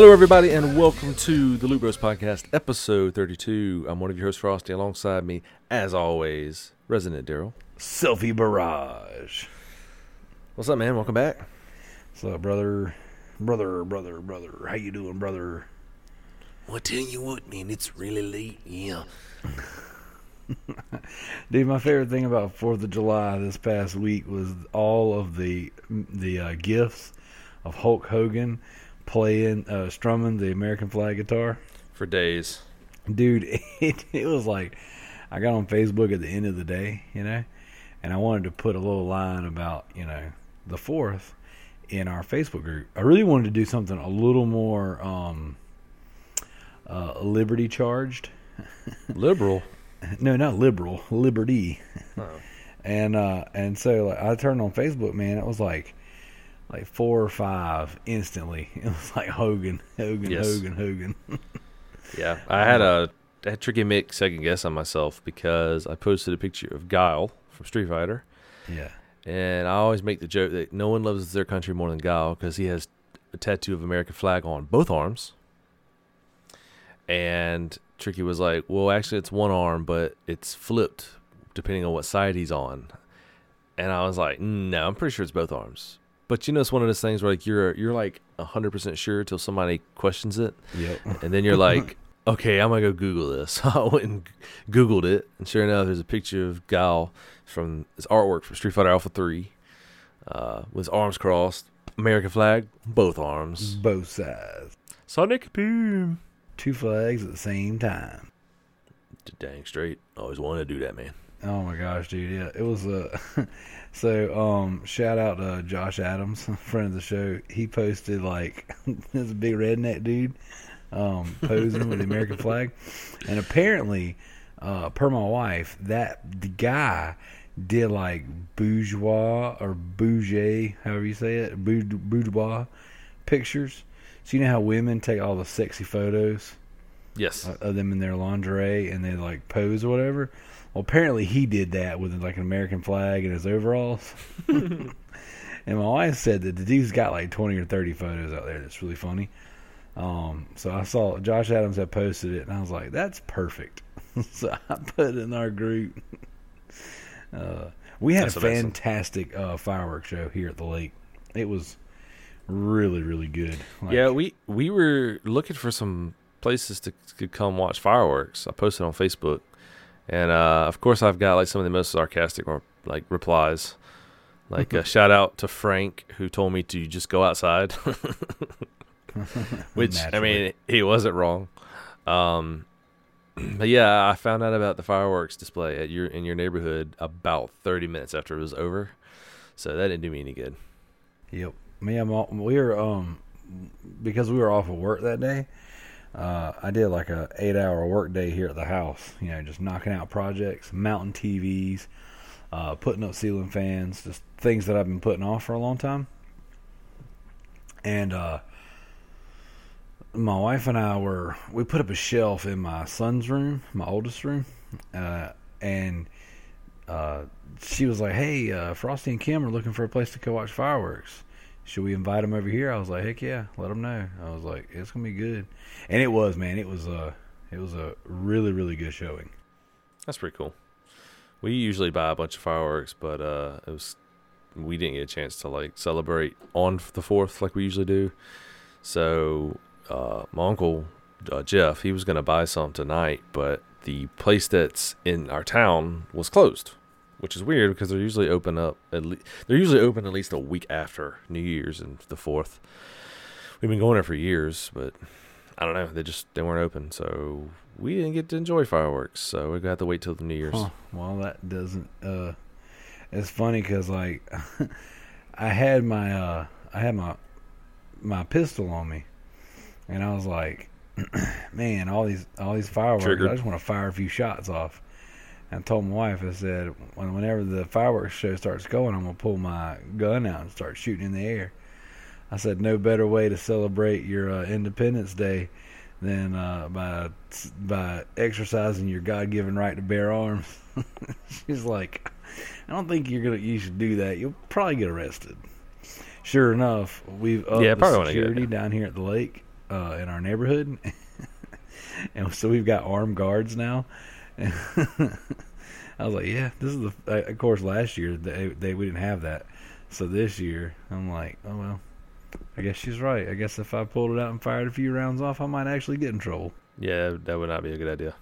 Hello, everybody, and welcome to the Loot Bros Podcast, episode 32. I'm one of your hosts, Frosty. Alongside me, as always, Resident Darrell. Selfie Barrage. What's up, man? Welcome back. What's up, brother? Brother, brother, brother. How you doing, brother? Well, tell you what, man, it's really late. Yeah. Dude, my favorite thing about Fourth of July this past week was all of the the uh, gifts of Hulk Hogan playing, uh, strumming the American flag guitar. For days. Dude, it, it was like I got on Facebook at the end of the day, you know, and I wanted to put a little line about you know the fourth in our Facebook group. I really wanted to do something a little more um, uh, liberty charged. Liberal. no, not liberal, liberty. Oh. And uh, and so like, I turned on Facebook, man. It was like like four or five instantly. It was like Hogan, Hogan, Yes. Hogan, Hogan. Yeah. I had a, I had tricky mix second guess on myself because I posted a picture of Guile from Street Fighter. yeah, And I always make the joke that no one loves their country more than Guile because he has a tattoo of American flag on both arms. And Tricky was like, "Well, actually, it's one arm, but it's flipped depending on what side he's on." And I was like, mm, "No, I'm pretty sure it's both arms." But you know, it's one of those things where like you're you're like hundred percent sure till somebody questions it, yep. and then you're like, "Okay, I'm gonna go Google this." I went and Googled it, and sure enough, there's a picture of Guile from his artwork from Street Fighter Alpha Three, uh, with his arms crossed, American flag, both arms. Both sides, Sonic Boom. two flags at the same time. Dang straight. Always wanted to do that, man. Oh my gosh, dude! Yeah, it was uh, so um, shout out to Josh Adams, friend of the show. He posted like this big redneck dude um, posing with the American flag, and apparently, uh, per my wife, that the guy did like bourgeois or bougie, however you say it, bou- bourgeois pictures. So you know how women take all the sexy photos Yes. of them in their lingerie and they like pose or whatever. Well, apparently he did that with like an American flag in his overalls. and my wife said that the dude's got like twenty or thirty photos out there. That's really funny. Um, so I saw Josh Adams had posted it, and I was like, "That's perfect." so I put it in our group. Uh, we had That's a fantastic uh, fireworks show here at the lake. It was really, really good. Like, yeah, we we were looking for some places to, to come watch fireworks. I posted on Facebook, and uh, of course, I've got like some of the most sarcastic or like replies. Like a shout out to Frank who told me to just go outside, which I mean he wasn't wrong. Um, but yeah, I found out about the fireworks display at your in your neighborhood about thirty minutes after it was over, so that didn't do me any good. Yep. Me, I'm all, we were um because we were off of work that day. Uh, I did like a eight hour work day here at the house. You know, just knocking out projects, mounting TVs, uh, putting up ceiling fans, just things that I've been putting off for a long time. And uh, my wife and I were we put up a shelf in my son's room, my oldest room, uh, and uh, she was like, "Hey, uh, Frosty and Kim are looking for a place to go watch fireworks. Should we invite them over here?" I was like, "Heck yeah, let them know." I was like, "It's gonna be good," and it was, man. It was a it was a really really good showing. That's pretty cool. We usually buy a bunch of fireworks, but uh, it was we didn't get a chance to like celebrate on the fourth like we usually do. So uh, my uncle uh, Jeff, he was gonna buy some tonight, but the place that's in our town was closed, which is weird because they're usually open up at least they're usually open at least a week after New Year's and the fourth. We've been going there for years, but I don't know. They just they weren't open, so we didn't get to enjoy fireworks. So we're gonna have to wait till the New Year's. Huh. Well, that doesn't. Uh, it's funny because like I had my uh, I had my my pistol on me, and I was like, man, all these all these fireworks. Triggered. I just want to fire a few shots off. And I told my wife, I said, whenever the fireworks show starts going, I'm gonna pull my gun out and start shooting in the air. I said, no better way to celebrate your uh, Independence Day than uh, by by exercising your God given right to bear arms. She's like, I don't think you're gonna you should do that. You'll probably get arrested. Sure enough, we've upped Yeah, the probably wanna get- security down here at the lake. uh, in our neighborhood, and so we've got armed guards now. I was like, yeah, this is the. Of course, last year they, they we didn't have that, so this year I'm like, oh well, I guess she's right. I guess if I pulled it out and fired a few rounds off, I might actually get in trouble. Yeah, that would not be a good idea.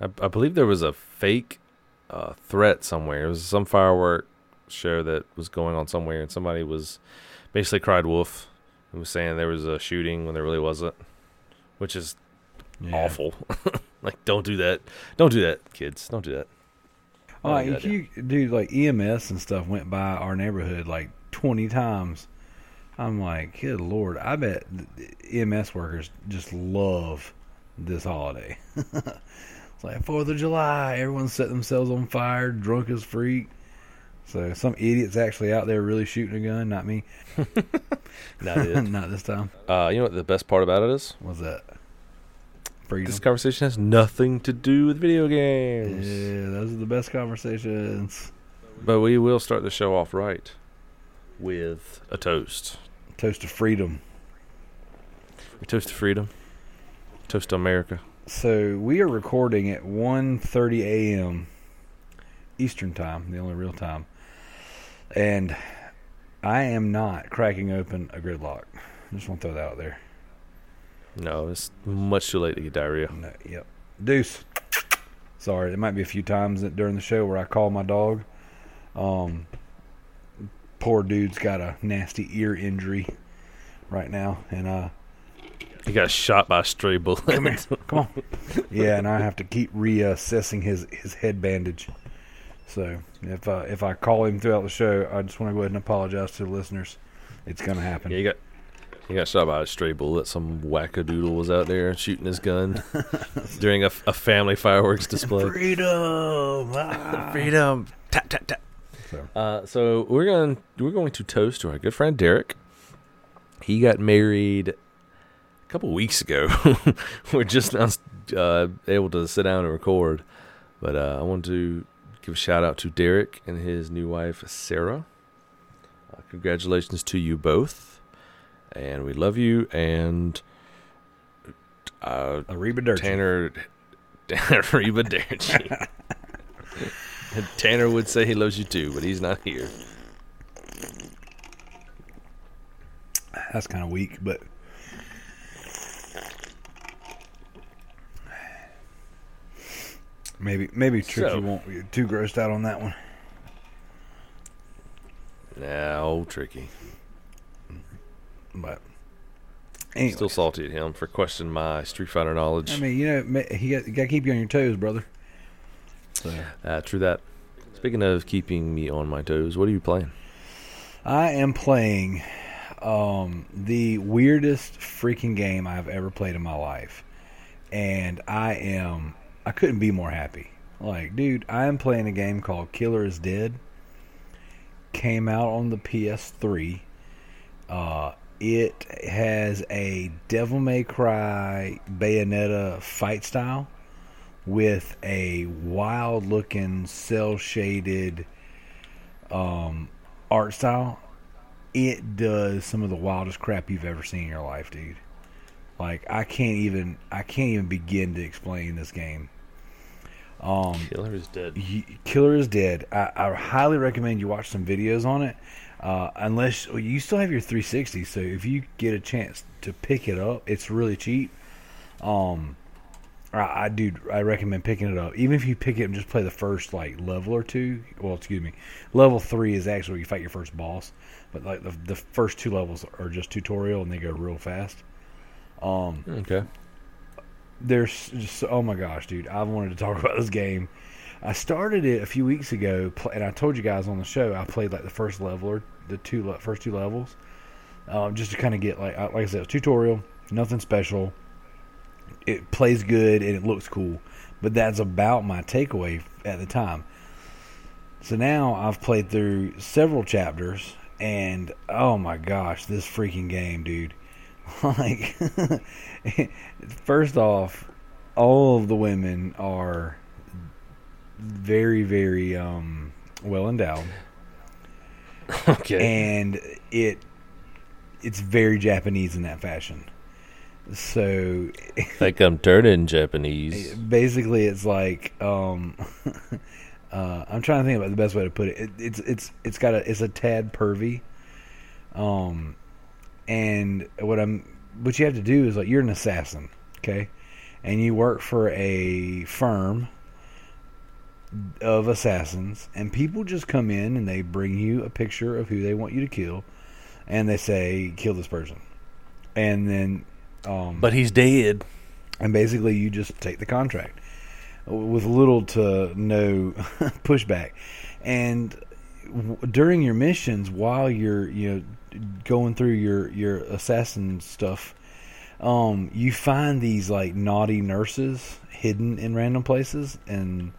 I, I believe there was a fake uh, threat somewhere. It was some firework show that was going on somewhere, and somebody was basically cried wolf and was saying there was a shooting when there really wasn't, which is Yeah. awful. like, don't do that. Don't do that, kids. Don't do that. Oh, like, good you, dude, like EMS and stuff went by our neighborhood like 20 times. I'm like, good lord, I bet EMS workers just love this holiday. it's like Fourth of July, everyone set themselves on fire, drunk as freak. So some idiots actually out there really shooting a gun, not me. Not it. not this time. Uh, you know what the best part about it is? What's that? Freedom. This conversation has nothing to do with video games. Yeah, those are the best conversations. But we will start the show off right with a toast. Toast to freedom. We toast to freedom. Toast to America. So we are recording at 1:30 a.m. Eastern time, the only real time, and I am not cracking open a gridlock. I just want to throw that out there. No, it's much too late to get diarrhea. No, yep. Deuce. Sorry, there might be a few times that during the show where I call my dog. Um, poor dude's got a nasty ear injury right now, and uh, He got shot by a stray bullet. Come here. Come on. Yeah, and I have to keep reassessing his his head bandage. So if uh, if I call him throughout the show, I just want to go ahead and apologize to the listeners. It's gonna happen. Yeah, he got he got shot by a stray bullet. Some wackadoodle was out there shooting his gun during a, a family fireworks display. Freedom. Ah. Freedom. Tap tap tap. So. Uh, so we're going we're going to toast to our good friend Derek. He got married a couple weeks ago. we're just now uh, able to sit down and record, but uh, I want to give a shout out to Derek and his new wife Sarah. Uh, congratulations to you both, and we love you. And uh, Ariba Dirty. Tanner, Derchi. Tanner would say he loves you too, but he's not here. That's kind of weak, but maybe maybe Tricky So- won't be too grossed out on that one. Nah, old tricky. But anyway, Still salty at him for questioning my Street Fighter knowledge. I mean, you know, he got, got to keep you on your toes, brother. So uh, true that. Speaking of keeping me on my toes, what are you playing? I am playing um, the weirdest freaking game I've ever played in my life, and I am I couldn't be more happy. Like, dude, I am playing a game called Killer is Dead. Came out on the PS3. Uh, it has a Devil May Cry Bayonetta fight style with a wild looking cel shaded um, art style. It does some of the wildest crap you've ever seen in your life, dude. Like I can't even I can't even begin to explain this game. Um, Killer is dead. Y- Killer is Dead. I, I highly recommend you watch some videos on it. Uh, unless well, you still have your 360, so if you get a chance to pick it up, it's really cheap. Um, I, I do. I recommend picking it up. Even if you pick it and just play the first like level or two. Well, excuse me, level three is actually where you fight your first boss, but like the the first two levels are just tutorial and they go real fast. Um, Okay. there's just oh my gosh, dude, I wanted to talk about this game. I started it a few weeks ago, and I told you guys on the show I played like the first level or the two first two levels, um, just to kind of get like like I said, a tutorial, nothing special. It plays good and it looks cool, but that's about my takeaway at the time. So now I've played through several chapters, and oh my gosh, this freaking game, dude! like, first off, all of the women are very, very um, well endowed, Okay. and it it's very Japanese in that fashion. So like I'm turning Japanese. basically, it's like um, uh, I'm trying to think about the best way to put it. it. It's it's it's got a it's a tad pervy. Um, and what I'm what you have to do is like you're an assassin, okay, and you work for a firm of assassins, and people just come in and they bring you a picture of who they want you to kill, and they say kill this person, and then um, But he's dead. and basically you just take the contract with little to no pushback and w- during your missions while you're you know going through your your assassin stuff um you find these like naughty nurses hidden in random places and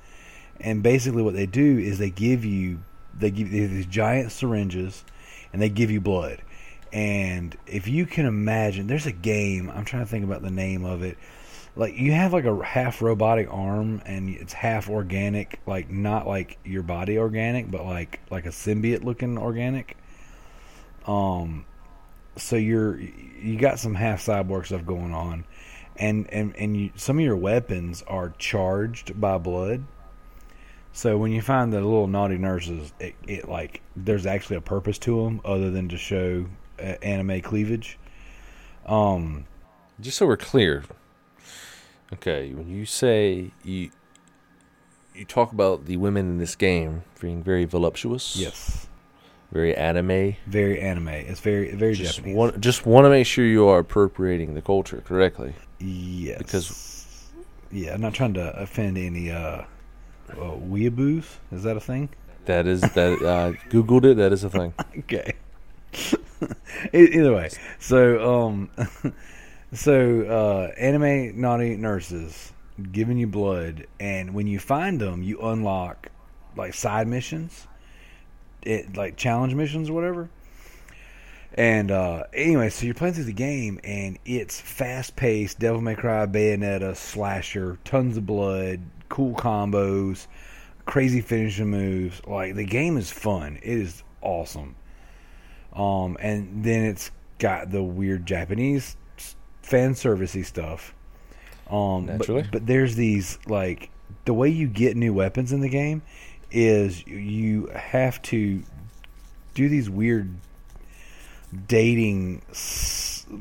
and basically what they do is they give you they give you these giant syringes and they give you blood. And if you can imagine there's a game i'm trying to think about the name of it. Like you have like a half robotic arm and it's half organic like not like your body organic but like like a symbiote looking organic. Um so you're you got some half cyborg stuff going on. And and and you, some of your weapons are charged by blood so when you find the little naughty nurses it, it like there's actually a purpose to them other than to show uh, anime cleavage um Just so we're clear. Okay, when you say you you talk about the women in this game being very voluptuous, yes very anime. very anime it's very very Just japanese want just want to make sure you are appropriating the culture correctly. Yes. Because- yeah, I'm not trying to offend any uh, uh weeaboos. Is that a thing? That is that uh, googled it. That is a thing. Okay. Either way, so um, so uh, anime naughty nurses giving you blood, and when you find them, you unlock like side missions, it like challenge missions or whatever. And uh, anyway, so you're playing through the game, and it's fast paced, Devil May Cry, Bayonetta, slasher, tons of blood, cool combos, crazy finishing moves. Like the game is fun. It is awesome. Um, and then it's got the weird Japanese fan servicey stuff. Um, but- Naturally. but there's these like the way you get new weapons in the game is you have to do these weird dating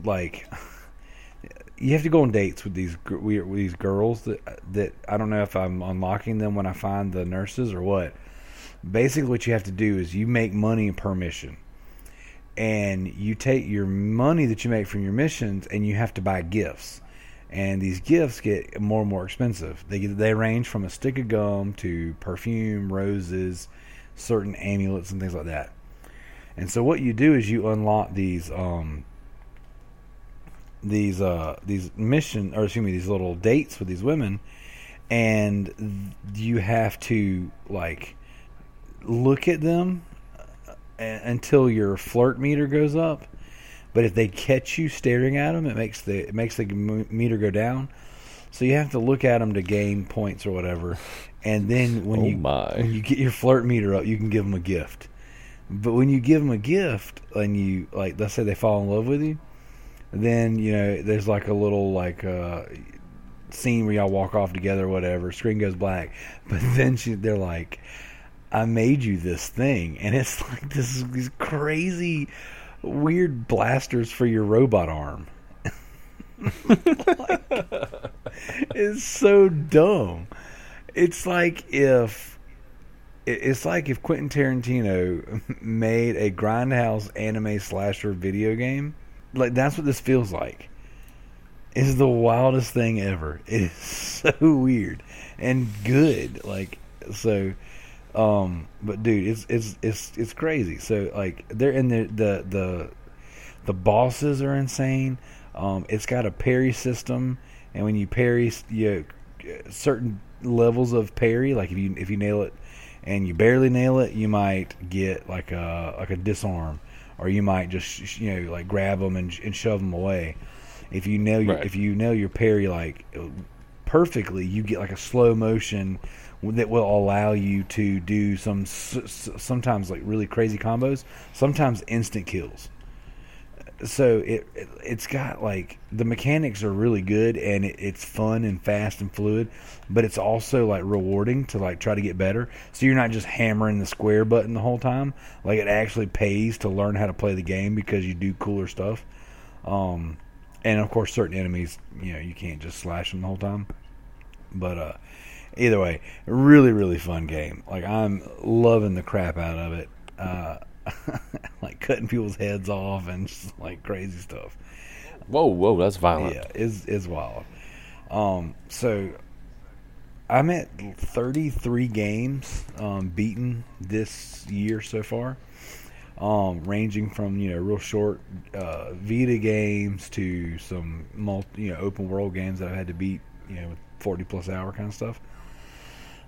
like you have to go on dates with these with these girls that that I don't know if I'm unlocking them when I find the nurses or what. Basically, what you have to do is you make money per mission, and you take your money that you make from your missions and you have to buy gifts. And these gifts get more and more expensive. They they range from a stick of gum to perfume, roses, certain amulets, and things like that. And so what you do is you unlock these um, these uh, these mission or excuse me these little dates with these women, and you have to like look at them uh, until your flirt meter goes up. But if they catch you staring at them, it makes the it makes the meter go down. So you have to look at them to gain points or whatever. And then when Oh you my. when you get your flirt meter up, you can give them a gift. But when you give them a gift and you like, let's say they fall in love with you, then you know there's like a little like uh, scene where y'all walk off together or whatever. Screen goes black, but then she they're like, "I made you this thing," and it's like this these crazy, weird blasters for your robot arm. Like, it's so dumb. It's like if it's like if Quentin Tarantino made a grindhouse anime slasher video game. Like that's what this feels like. It's the wildest thing ever. It is so weird and good. Like so um but dude, it's it's it's it's crazy. So like they're in the the the the bosses are insane. Um, it's got a parry system, and when you parry, you certain levels of parry. Like if you if you nail it, and you barely nail it, you might get like a like a disarm, or you might just you know like grab them and, and shove them away. If you nail your Right. if you nail your parry like perfectly, you get like a slow motion that will allow you to do some sometimes like really crazy combos, sometimes instant kills so it, it it's got like the mechanics are really good and it, it's fun and fast and fluid, but it's also like rewarding to like try to get better. So you're not just hammering the square button the whole time. Like it actually pays to learn how to play the game because you do cooler stuff. Um, and of course, certain enemies, you know, you can't just slash them the whole time. But uh, either way, really, really fun game. Like I'm loving the crap out of it. Uh, like cutting people's heads off and just like crazy stuff. Whoa, whoa, that's violent. Yeah, is is wild. Um, so I'm at 33 games um, beaten this year so far, um, ranging from you know real short uh, Vita games to some multi, you know open world games that I've had to beat you know with 40 plus hour kind of stuff.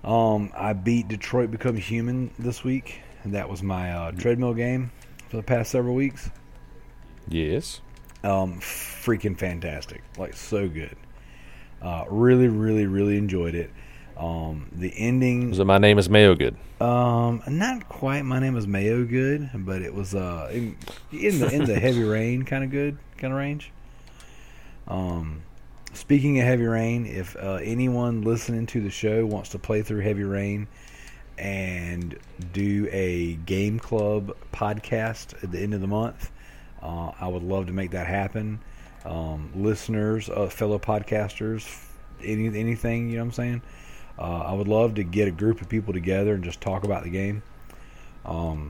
Um, I beat Detroit Become Human this week. And that was my uh, treadmill game for the past several weeks. Yes. Um, freaking fantastic, like so good. Uh, really, really, really enjoyed it. Um, the ending Was it My Name is Mayo Good? Um, not quite. My name is Mayo Good, but it was uh in, in the in the heavy rain kind of good kind of range. Um, speaking of heavy rain, if uh, anyone listening to the show wants to play through heavy rain and do a game club podcast at the end of the month, uh, I would love to make that happen. Um, listeners, uh, fellow podcasters, any anything you know what I'm saying. Uh, I would love to get a group of people together and just talk about the game. Um,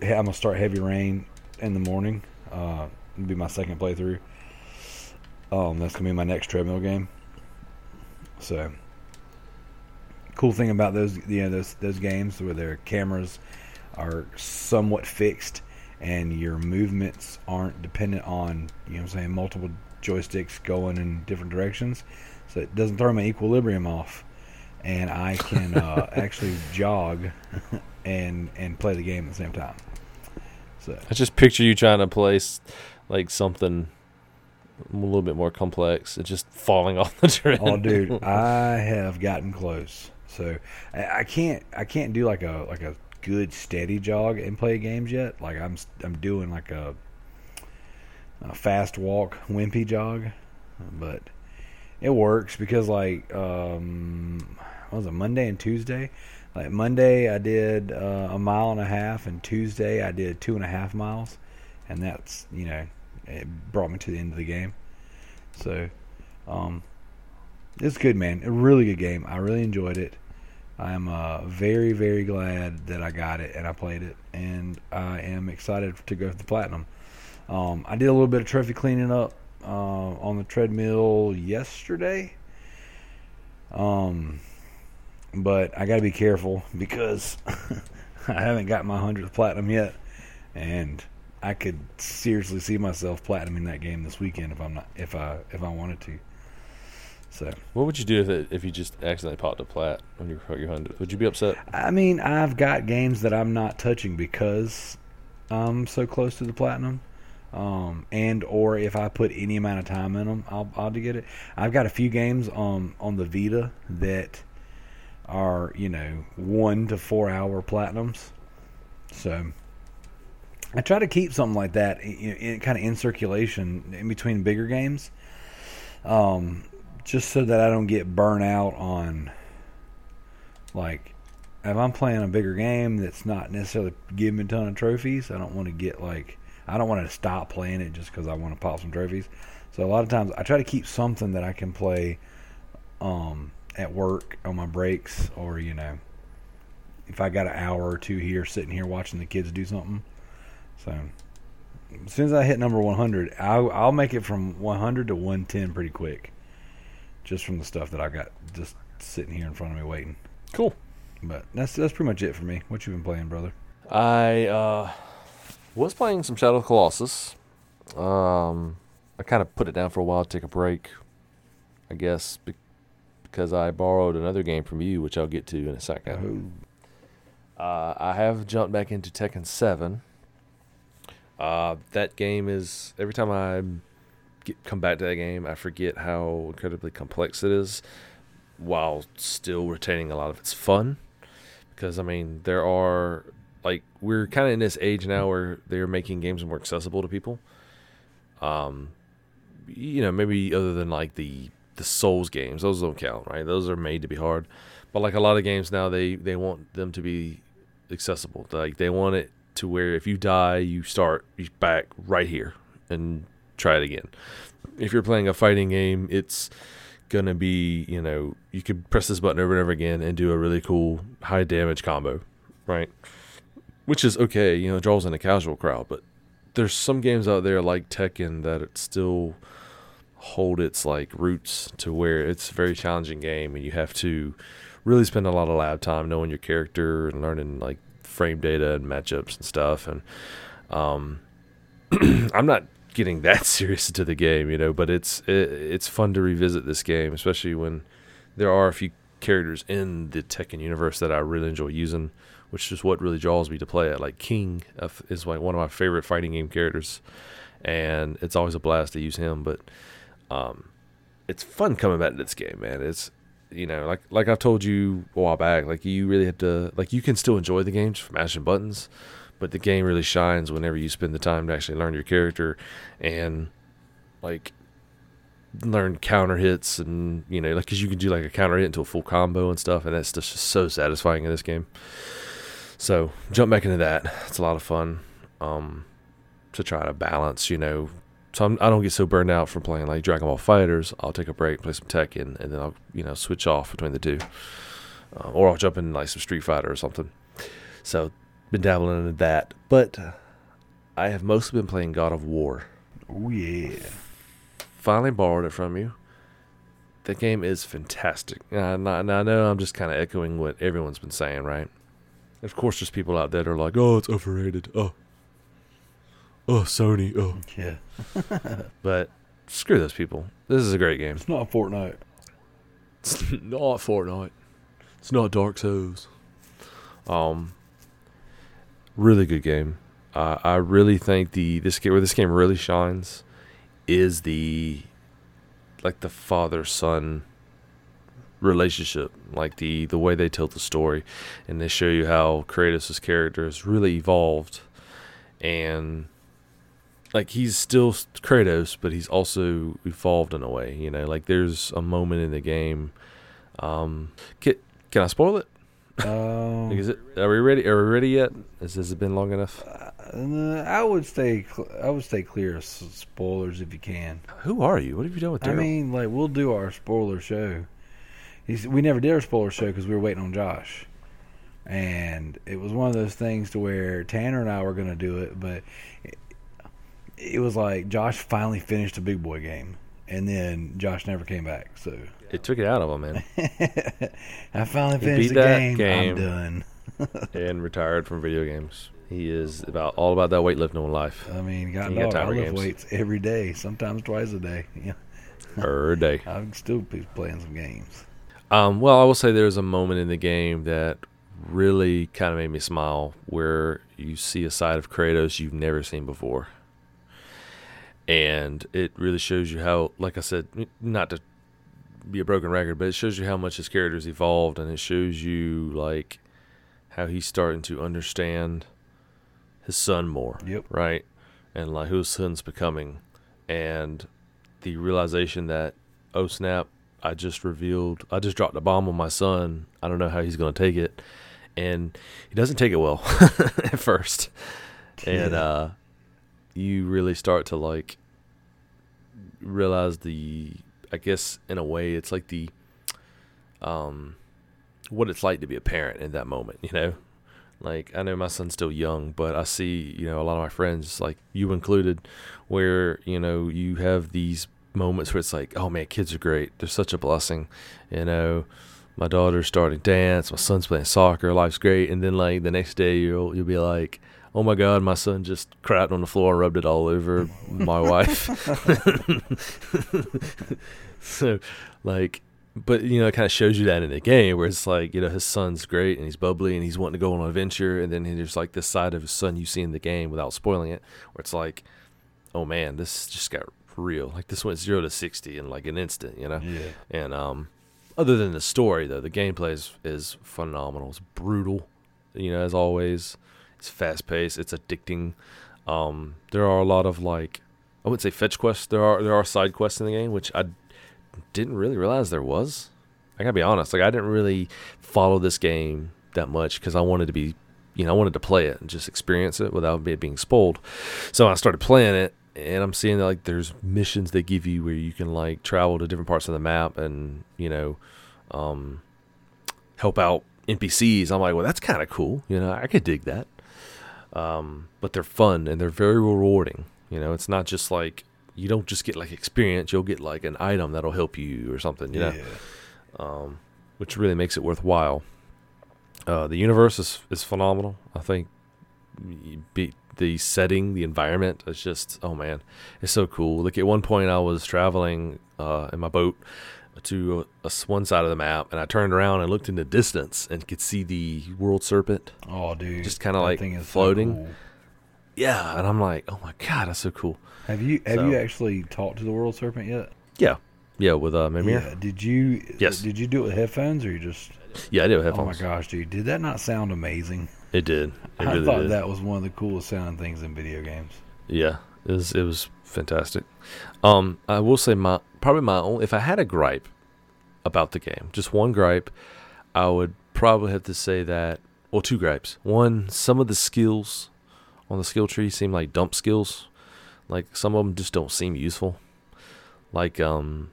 I'm gonna start Heavy Rain in the morning. Uh, it'll be my second playthrough. Um, that's gonna be my next treadmill game. So, cool thing about those, you know, those those games where their cameras are somewhat fixed and your movements aren't dependent on, you know, what I'm saying multiple joysticks going in different directions. So it doesn't throw my equilibrium off and I can uh, actually jog and and play the game at the same time. So I just picture you trying to place like something a little bit more complex and just falling off the train. oh, dude, I have gotten close. So I, can't I can't do like a like a good steady jog and play games yet. Like I'm I'm doing like a, a fast walk wimpy jog, but it works because like um what was it Monday and Tuesday? Like Monday I did uh, a mile and a half, and Tuesday I did two and a half miles, and that's you know it brought me to the end of the game. So, um, it's good, man. A really good game. I really enjoyed it. I'm uh, very, very glad that I got it and I played it, and I am excited to go for the platinum. Um, I did a little bit of trophy cleaning up uh, on the treadmill yesterday. Um, but I got to be careful because I haven't got my hundredth platinum yet, and I could seriously see myself platinuming that game this weekend if I'm not if I if I wanted to. So What would you do if it, if you just accidentally popped a plat on your your hundred? Would you be upset? I mean, I've got games that I'm not touching because I'm so close to the platinum. Um, and or if I put any amount of time in them, I'll I'll get it. I've got a few games on on the Vita that are you know one to four hour platinums. So I try to keep something like that in, in, kind of in circulation in between bigger games, um, just so that I don't get burnt out on like if I'm playing a bigger game that's not necessarily giving me a ton of trophies. I don't want to get like I don't want to stop playing it just because I want to pop some trophies. So a lot of times I try to keep something that I can play um, at work on my breaks, or you know, if I got an hour or two here sitting here watching the kids do something. So as soon as I hit number 100, I'll, I'll make it from 100 to 110 pretty quick, just from the stuff that I got just sitting here in front of me waiting. Cool. But that's that's pretty much it for me. What you been playing, brother? I uh, was playing some Shadow of Colossus. Um, I kind of put it down for a while, to take a break, I guess, be- because I borrowed another game from you, which I'll get to in a second. Uh, I have jumped back into Tekken 7. Uh, that game is every time I get, come back to that game, I forget how incredibly complex it is, while still retaining a lot of its fun. Because I mean, there are like we're kind of in this age now where they're making games more accessible to people, Um, you know, maybe other than like the the Souls games, those don't count, right? Those are made to be hard. But like a lot of games now, they they want them to be accessible. Like they want it to where if you die, you start back right here and try it again. If you're playing a fighting game, it's gonna be you know you could press this button over and over again and do a really cool high damage combo, right? Which is okay, you know, draws in a casual crowd. But there's some games out there like Tekken that it still hold its like roots to where it's a very challenging game and you have to really spend a lot of lab time knowing your character and learning like frame data and matchups and stuff and um I'm not getting that serious into the game, you know, but it's it, it's fun to revisit this game, especially when there are a few characters in the Tekken universe that I really enjoy using, which is what really draws me to play it. Like King is like one of my favorite fighting game characters, and it's always a blast to use him. But um, it's fun coming back to this game, man. It's you know, like like I've told you a while back, like you really have to like you can still enjoy the game just from mashing buttons, but the game really shines whenever you spend the time to actually learn your character and like learn counter hits and you know like because you can do like a counter hit into a full combo and stuff and that's just so satisfying in this game. So jump back into that. It's a lot of fun um to try to balance you know. So I'm, I do not get so burned out from playing like Dragon Ball FighterZ. I'll take a break, play some Tekken, and then I'll you know switch off between the two, uh, or I'll jump in like some Street Fighter or something. So been dabbling in that, but I have mostly been playing God of War. Oh yeah! Finally borrowed it from you. The game is fantastic. I, and I know I'm just kind of echoing what everyone's been saying, right? Of course, there's people out there that are like, "Oh, it's overrated." Oh, oh Sony, oh yeah. but screw those people. This is a great game. It's not Fortnite. It's not Fortnite. It's not Dark Souls. Um, really good game. Uh, I really think the this game where this game really shines is the like the father son relationship, like the the way they tell the story, and they show you how Kratos' character has really evolved, and like he's still Kratos, but he's also evolved in a way. You know, like there's a moment in the game. Um, can, can I spoil it? Um, is it? Are we ready? Are we ready yet? Has, has it been long enough? Uh, I would stay. Cl- I would stay clear of spoilers if you can. Who are you? What have you done with? Darrell? I mean, like we'll do our spoiler show. He's, we never did our spoiler show because we were waiting on Josh, and it was one of those things to where Tanner and I were going to do it, but it was like Josh finally finished a big boy game, and then Josh never came back. So it took it out of him, man. I finally he finished the game. game. I'm done. and retired from video games. He is about all about that weightlifting in life. I mean, God, no, I lift games. weights every day, sometimes twice a day. Yeah, per day. I'm still playing some games. Um, well, I will say there's a moment in the game that really kind of made me smile, where you see a side of Kratos you've never seen before and it really shows you how like i said not to be a broken record but it shows you how much his character's evolved and it shows you like how he's starting to understand his son more yep. right? And like who his son's becoming. And the realization that oh snap i just revealed i just dropped a bomb on my son. I don't know how he's going to take it. And he doesn't take it well at first. And uh you really start to like realize the I guess in a way it's like the um what it's like to be a parent in that moment, you know? Like I know my son's still young, but I see, you know, a lot of my friends, like you included, where, you know, you have these moments where it's like, oh man, kids are great. They're such a blessing. You know, my daughter's starting dance, my son's playing soccer, life's great. And then like the next day you'll you'll be like, oh my god, my son just crapped on the floor and rubbed it all over my wife. so, like, but you know, it kind of shows you that in the game where it's like, you know, his son's great and he's bubbly and he's wanting to go on an adventure, and then there's like this side of his son you see in the game without spoiling it, where it's like, oh man, this just got real. Like this went zero to sixty in like an instant, you know. Yeah. And um, other than the story though, the gameplay is, is phenomenal. It's brutal, you know, as always. It's fast paced. It's addicting. Um, there are a lot of like I wouldn't say fetch quests. There are there are side quests in the game, which I didn't really realize there was. I gotta be honest. Like I didn't really follow this game that much because I wanted to be, you know, I wanted to play it and just experience it without it being spoiled. So I started playing it, and I'm seeing that like there's missions they give you where you can like travel to different parts of the map and you know, um, help out NPCs. I'm like, well, that's kind of cool. You know, I could dig that. Um, but they're fun and they're very rewarding. You know, it's not just like you don't just get like experience. You'll get like an item that'll help you or something. You know, um, which really makes it worthwhile. Uh, the universe is is phenomenal. I think be, the setting, the environment is just oh man, it's so cool. Like at one point, I was traveling uh, in my boat to a, a, one side of the map, and I turned around and looked in the distance and could see the world serpent. Oh, dude, just kind of like floating. So cool. Yeah, and I'm like, oh my god, that's so cool. Have you have so, you actually talked to the world serpent yet? Yeah, yeah, with uh, Mimir. Yeah, did you? Yes. Did you do it with headphones or you just? Yeah, I did with headphones. Oh my gosh, dude! Did that not sound amazing? It did. It I really thought did. that was one of the coolest sounding things in video games. Yeah, it was. It was fantastic. Um, I will say my probably my own. If I had a gripe about the game, just one gripe, I would probably have to say that. Well, two gripes. One, some of the skills on the skill tree seem like dump skills. Like some of them just don't seem useful. Like um,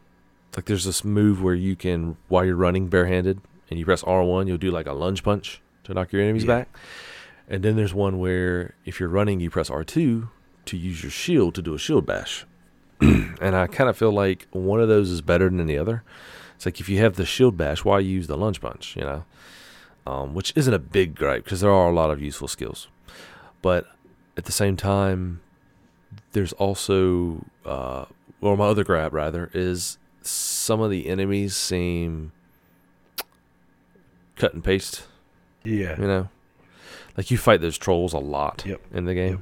like there's this move where you can while you're running barehanded and you press R1, you'll do like a lunge punch to knock your enemies yeah. back. And then there's one where if you're running, you press R2 to use your shield to do a shield bash. and I kind of feel like one of those is better than the other. It's like if you have the shield bash, why use the lunge punch? You know, um, which isn't a big gripe because there are a lot of useful skills. But at the same time, there's also, uh, or my other grab rather, is some of the enemies seem cut and paste. Yeah. You know, like you fight those trolls a lot yep. in the game. Yep.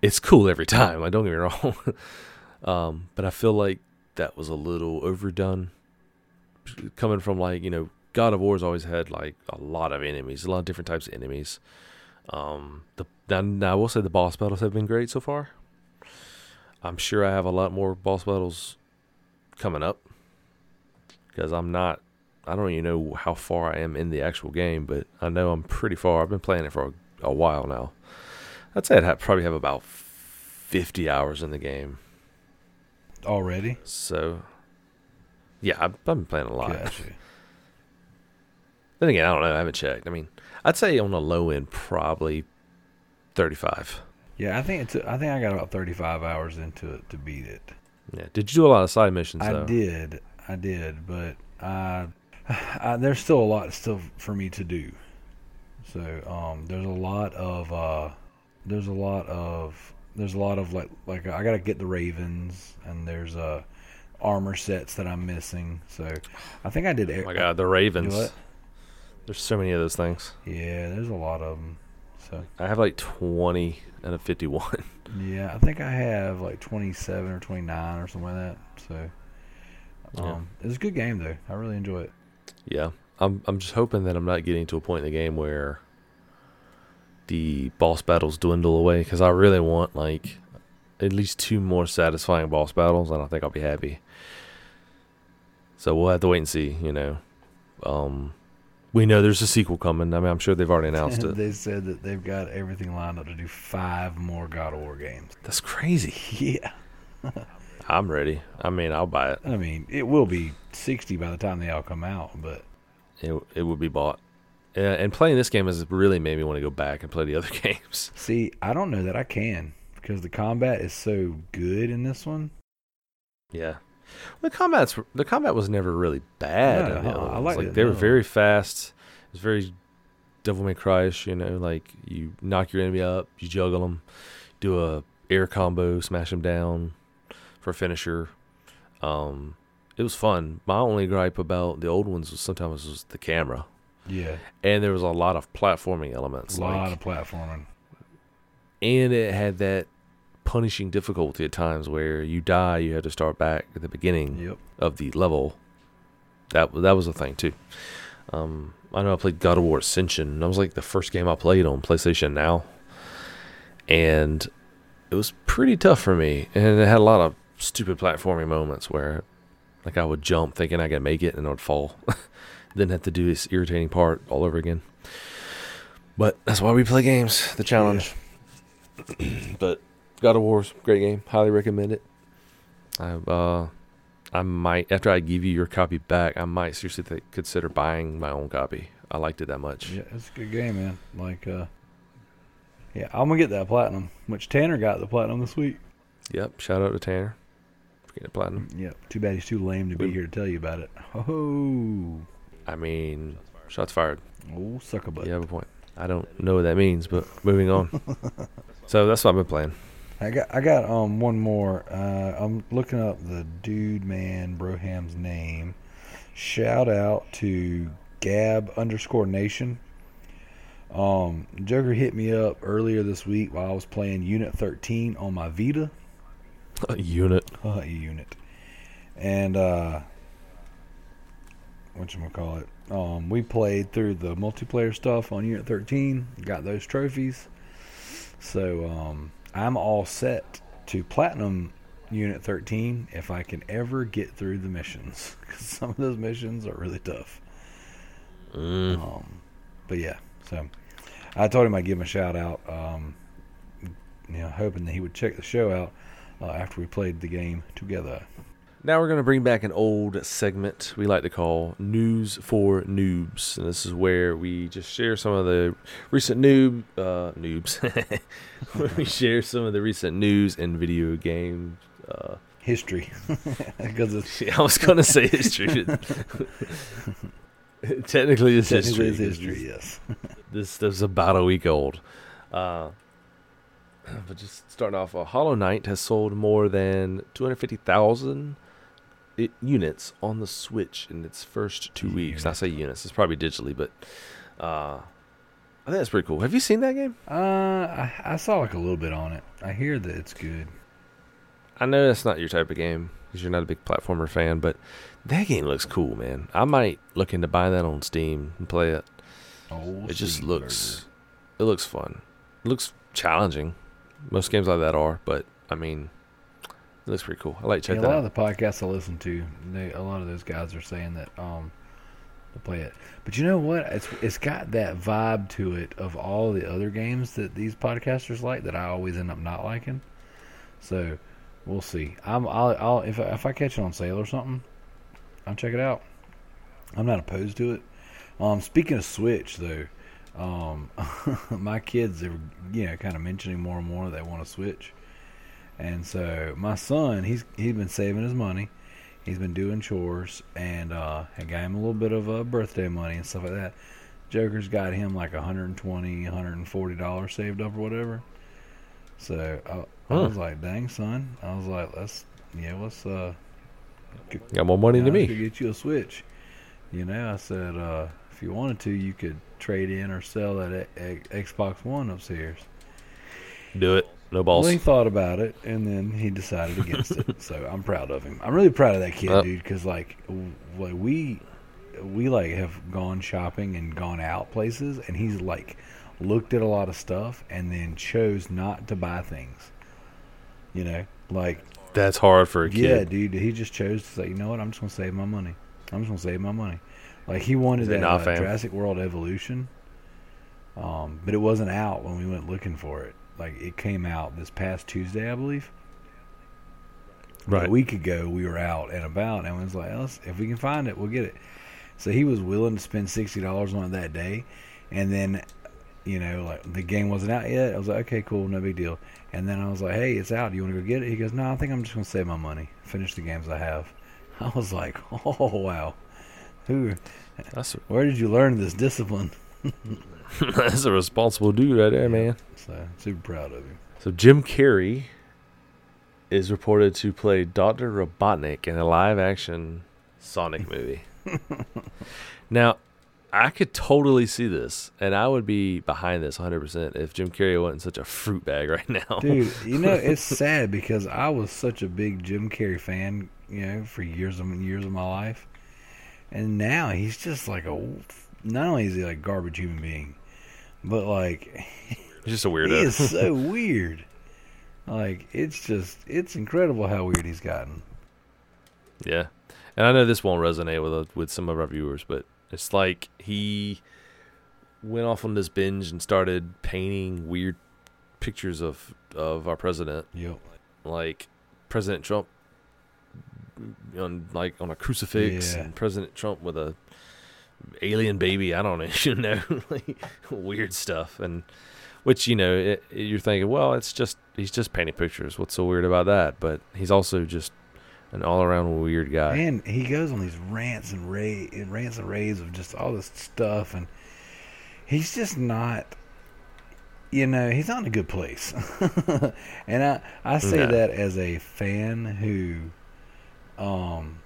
It's cool every time. Like don't get me wrong, um, but I feel like that was a little overdone. Coming from like you know, God of War's always had like a lot of enemies, a lot of different types of enemies. Um, the now I will say the boss battles have been great so far. I'm sure I have a lot more boss battles coming up because I'm not. I don't even know how far I am in the actual game, but I know I'm pretty far. I've been playing it for a, a while now. I'd say I'd have, probably have about 50 hours in the game already. So, yeah, I've, I've been playing a lot. Gotcha. Then again, I don't know. I haven't checked. I mean, I'd say on the low end, probably 35. Yeah, I think it's. I think I got about 35 hours into it to beat it. Yeah. Did you do a lot of side missions? I though? did. I did, but I, I, there's still a lot still for me to do. So um, there's a lot of uh, there's a lot of there's a lot of like like I gotta get the ravens and there's uh armor sets that I'm missing. So I think I did. Oh my god, the ravens! There's so many of those things. Yeah, there's a lot of them. So I have like 20 and a 51. Yeah, I think I have like 27 or 29 or something like that. So um, yeah. it's a good game though. I really enjoy it. Yeah, I'm I'm just hoping that I'm not getting to a point in the game where the boss battles dwindle away because I really want like at least two more satisfying boss battles, and I think I'll be happy. So we'll have to wait and see. You know, um, we know there's a sequel coming. I mean, I'm sure they've already announced it. they said that they've got everything lined up to do five more God of War games. That's crazy. Yeah. I'm ready. I mean, I'll buy it. I mean, it will be 60 by the time they all come out, but it it would be bought. And playing this game has really made me want to go back and play the other games. See, I don't know that I can because the combat is so good in this one. Yeah. The combat's the combat was never really bad. No, I like, like they were very fast. It was very Devil May Cry-ish, you know, like you knock your enemy up, you juggle them, do a air combo, smash them down for a finisher. Um, it was fun. My only gripe about the old ones was sometimes was the camera. Yeah, and there was a lot of platforming elements. A lot of platforming, and it had that punishing difficulty at times where you die, you have to start back at the beginning yep. of the level. That that was a thing too. Um, I know I played God of War Ascension. That was like the first game I played on PlayStation Now, and it was pretty tough for me, and it had a lot of stupid platforming moments where, like, I would jump thinking I could make it and I would fall, then have to do this irritating part all over again. But that's why we play games, the challenge. but God of War's great game, highly recommend it. I uh, I might after I give you your copy back, I might seriously th- consider buying my own copy. I liked it that much. Yeah, it's a good game, man. Like, uh, yeah, I'm gonna get that platinum, which Tanner got the platinum this week. Yep. Shout out to Tanner for getting a platinum. Yep. Too bad he's too lame to be We- here to tell you about it. Oh, I mean, shots fired. oh, sucker butt. You have a point. I don't know what that means, but moving on. so that's what I've been playing. I got I got um one more. Uh, I'm looking up the dude man Broham's name. Shout out to Gab underscore Nation. Um, Joker hit me up earlier this week while I was playing Unit 13 on my Vita. Unit. uh, unit. And uh what you gonna call it? Um we played through the multiplayer stuff on Unit 13, got those trophies. So um I'm all set to platinum Unit 13 if I can ever get through the missions cuz some of those missions are really tough. Mm. Um but yeah, so I told him I'd give him a shout out um you know hoping that he would check the show out uh, after we played the game together. Now we're going to bring back an old segment we like to call News for Noobs. And this is where we just share some of the recent noob, uh, noobs. where we share some of the recent news and video game. Uh, history because I was going to say history. Technically, it's technically history. it's history. Yes. This, is about a week old. Uh, but just starting off, uh, Hollow Knight has sold more than 250,000 i- units on the Switch in its first two weeks. I say units, it's probably digitally, but uh, I think that's pretty cool. Have you seen that game? Uh, I, I saw like a little bit on it. I hear that it's good. I know that's not your type of game because you're not a big platformer fan, but that game looks cool, man. I might look into buying that on Steam and play it. Oh, It just looks, it looks fun. It looks challenging. Most games like that are, but I mean, it looks pretty cool. I like to check Yeah, a lot out. of the podcasts I listen to, they, a lot of those guys are saying that um, to play it. But you know what? It's it's got that vibe to it of all the other games that these podcasters like that I always end up not liking. So we'll see. I'm I'll, I'll if I, if I catch it on sale or something, I'll check it out. I'm not opposed to it. Um, speaking of Switch though, um, my kids are you know kind of mentioning more and more they want to switch, and so my son he's he's been saving his money. He's been doing chores and uh, I got him a little bit of uh, birthday money and stuff like that. Joker's got him like 120 140 dollars saved up or whatever. So I, I was like, "Dang son!" I was like, "Let's yeah, let's uh, get, Got more money than me. get you a Switch." You know, I said, uh, if you wanted to, you could trade in or sell that a- Xbox One upstairs. Do it. No balls. Well, he thought about it, and then he decided against it. So I'm proud of him. I'm really proud of that kid, Yep. dude, because like, we, we like have gone shopping and gone out places, and he's like looked at a lot of stuff and then chose not to buy things. You know, like That's hard for a kid. yeah, dude. He just chose to say, you know what? I'm just gonna save my money. I'm just gonna save my money. Like he wanted that uh? Jurassic World Evolution, um, but it wasn't out when we went looking for it. Like it came out this past Tuesday, I believe. But Right. A week ago, we were out and about, and was like, Let's, if we can find it, we'll get it. So he was willing to spend sixty dollars on it that day, and then, you know, like the game wasn't out yet. I was like, okay, cool, no big deal. And then I was like, hey, it's out. Do you want to go get it? He goes, no, I think I'm just gonna save my money, finish the games I have. I was like, oh wow, who? That's Where did you learn this discipline? that's a responsible dude right there, man. So super proud of him. So Jim Carrey is reported to play Dr. Robotnik in a live-action Sonic movie. now, I could totally see this, and I would be behind this 100% if Jim Carrey wasn't such a fruit bag right now. Dude, you know it's sad because I was such a big Jim Carrey fan, you know, for years and years of my life, and now he's just like a. Not only is he like garbage human being, but like He's just a he weirdo. is so weird. Like it's just it's incredible how weird he's gotten. Yeah, and I know this won't resonate with uh, with some of our viewers, but it's like he went off on this binge and started painting weird pictures of of our president, Yep. like President Trump on like on a crucifix, Yeah. and President Trump with a alien baby. I don't even know, like weird stuff, and which you know it, you're thinking, well, it's just he's just painting pictures. What's so weird about that? But he's also just an all around weird guy. And he goes on these rants and ra- rants and raves of just all this stuff, and he's just not. You know, he's not in a good place, and I I say No. that as a fan who, um,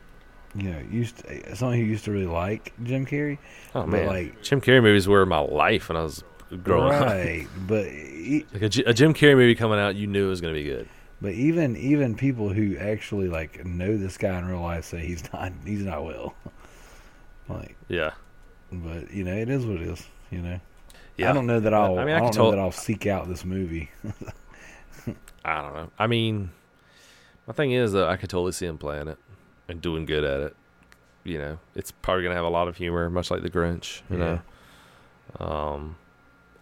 you know, used to, eh, someone who used to really like Jim Carrey, Oh but man, like Jim Carrey movies were my life when I was growing up. right, but he, Like a, J- a Jim Carrey movie coming out, you knew it was gonna be good. but even even people who actually like know this guy in real life say he's not he's not well, like. Yeah, But you know, it is what it is. You know, yeah. I don't know that I'll. I, mean, I, I don't know that I'll seek out this movie. I don't know. I mean, my thing is that I could totally see him playing it and doing good at it. You know, it's probably gonna have a lot of humor, much like The Grinch. You know, um,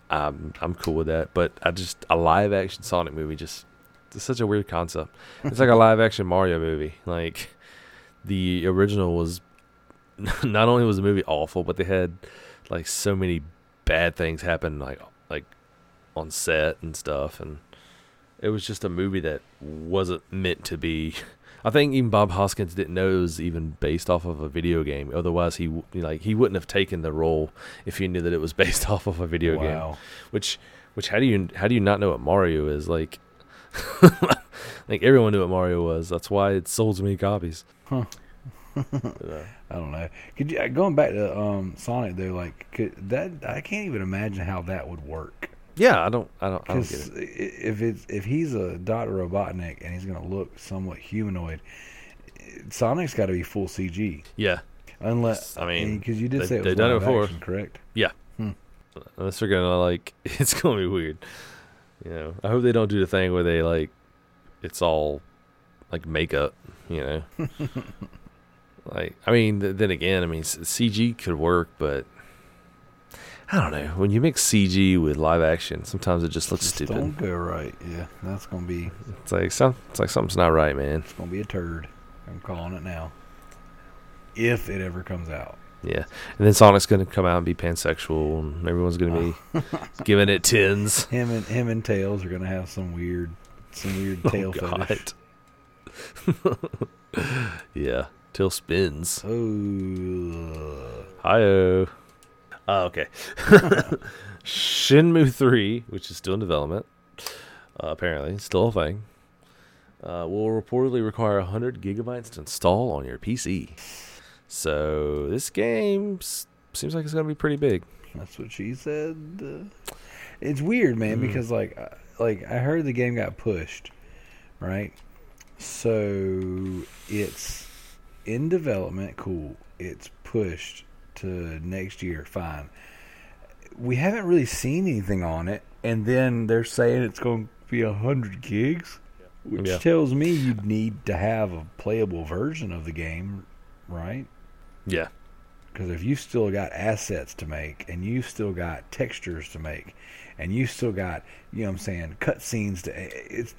I'm I'm cool with that. But I just a live action Sonic movie just it's such a weird concept. It's like a live action Mario movie. Like the original was not only was the movie awful, but they had like so many bad things happen like like on set and stuff and it was just a movie that wasn't meant to be I think even Bob Hoskins didn't know it was even based off of a video game. Otherwise, he like he wouldn't have taken the role if he knew that it was based off of a video game. Which, which how do you how do you not know what Mario is? Like, like everyone knew what Mario was. That's why it sold so many copies. Huh. I don't know. Could you going back to um, Sonic though? Like could that I can't even imagine how that would work. Yeah, I don't, I don't, I don't get it. if it's if he's a Doctor Robotnik and he's going to look somewhat humanoid, Sonic's got to be full CG. Yeah, Unless I mean, because you did they- say it was they've done it before. action, correct? Yeah. Hmm. Unless they're gonna like, it's gonna be weird. You know, I hope they don't do the thing where they like, it's all like makeup. You know, like I mean, th- then again, I mean, CG could work, but I don't know. When you mix CG with live action, sometimes it just looks Just stupid. Don't go right. Yeah, that's going to be It's like some, it's like something's not right, man. it's going to be a turd. I'm calling it now. If it ever comes out. Yeah, and then Sonic's gonna come out and be pansexual, and everyone's gonna be giving it tens. Him and him and Tails are gonna have some weird, some weird oh, tail oh, fetish. Yeah, tail spins. Oh, Hi-oh. Oh, okay. Shenmue 3, which is still in development, uh, apparently, still a thing, uh, will reportedly require 100 gigabytes to install on your PC. So this game s- seems like it's going to be pretty big. that's what she said. Uh, it's weird, man, Mm. because like, uh, like I heard the game got pushed, right? So it's in development. Cool. It's pushed to next year. Fine. We haven't really seen anything on it, and then they're saying it's going to be a hundred gigs, which Yeah. tells me you need to have a playable version of the game, right? Yeah. Because if you still got assets to make, and you still got textures to make, and you still got, you know, what I'm saying, cutscenes to, eh, eh, it's,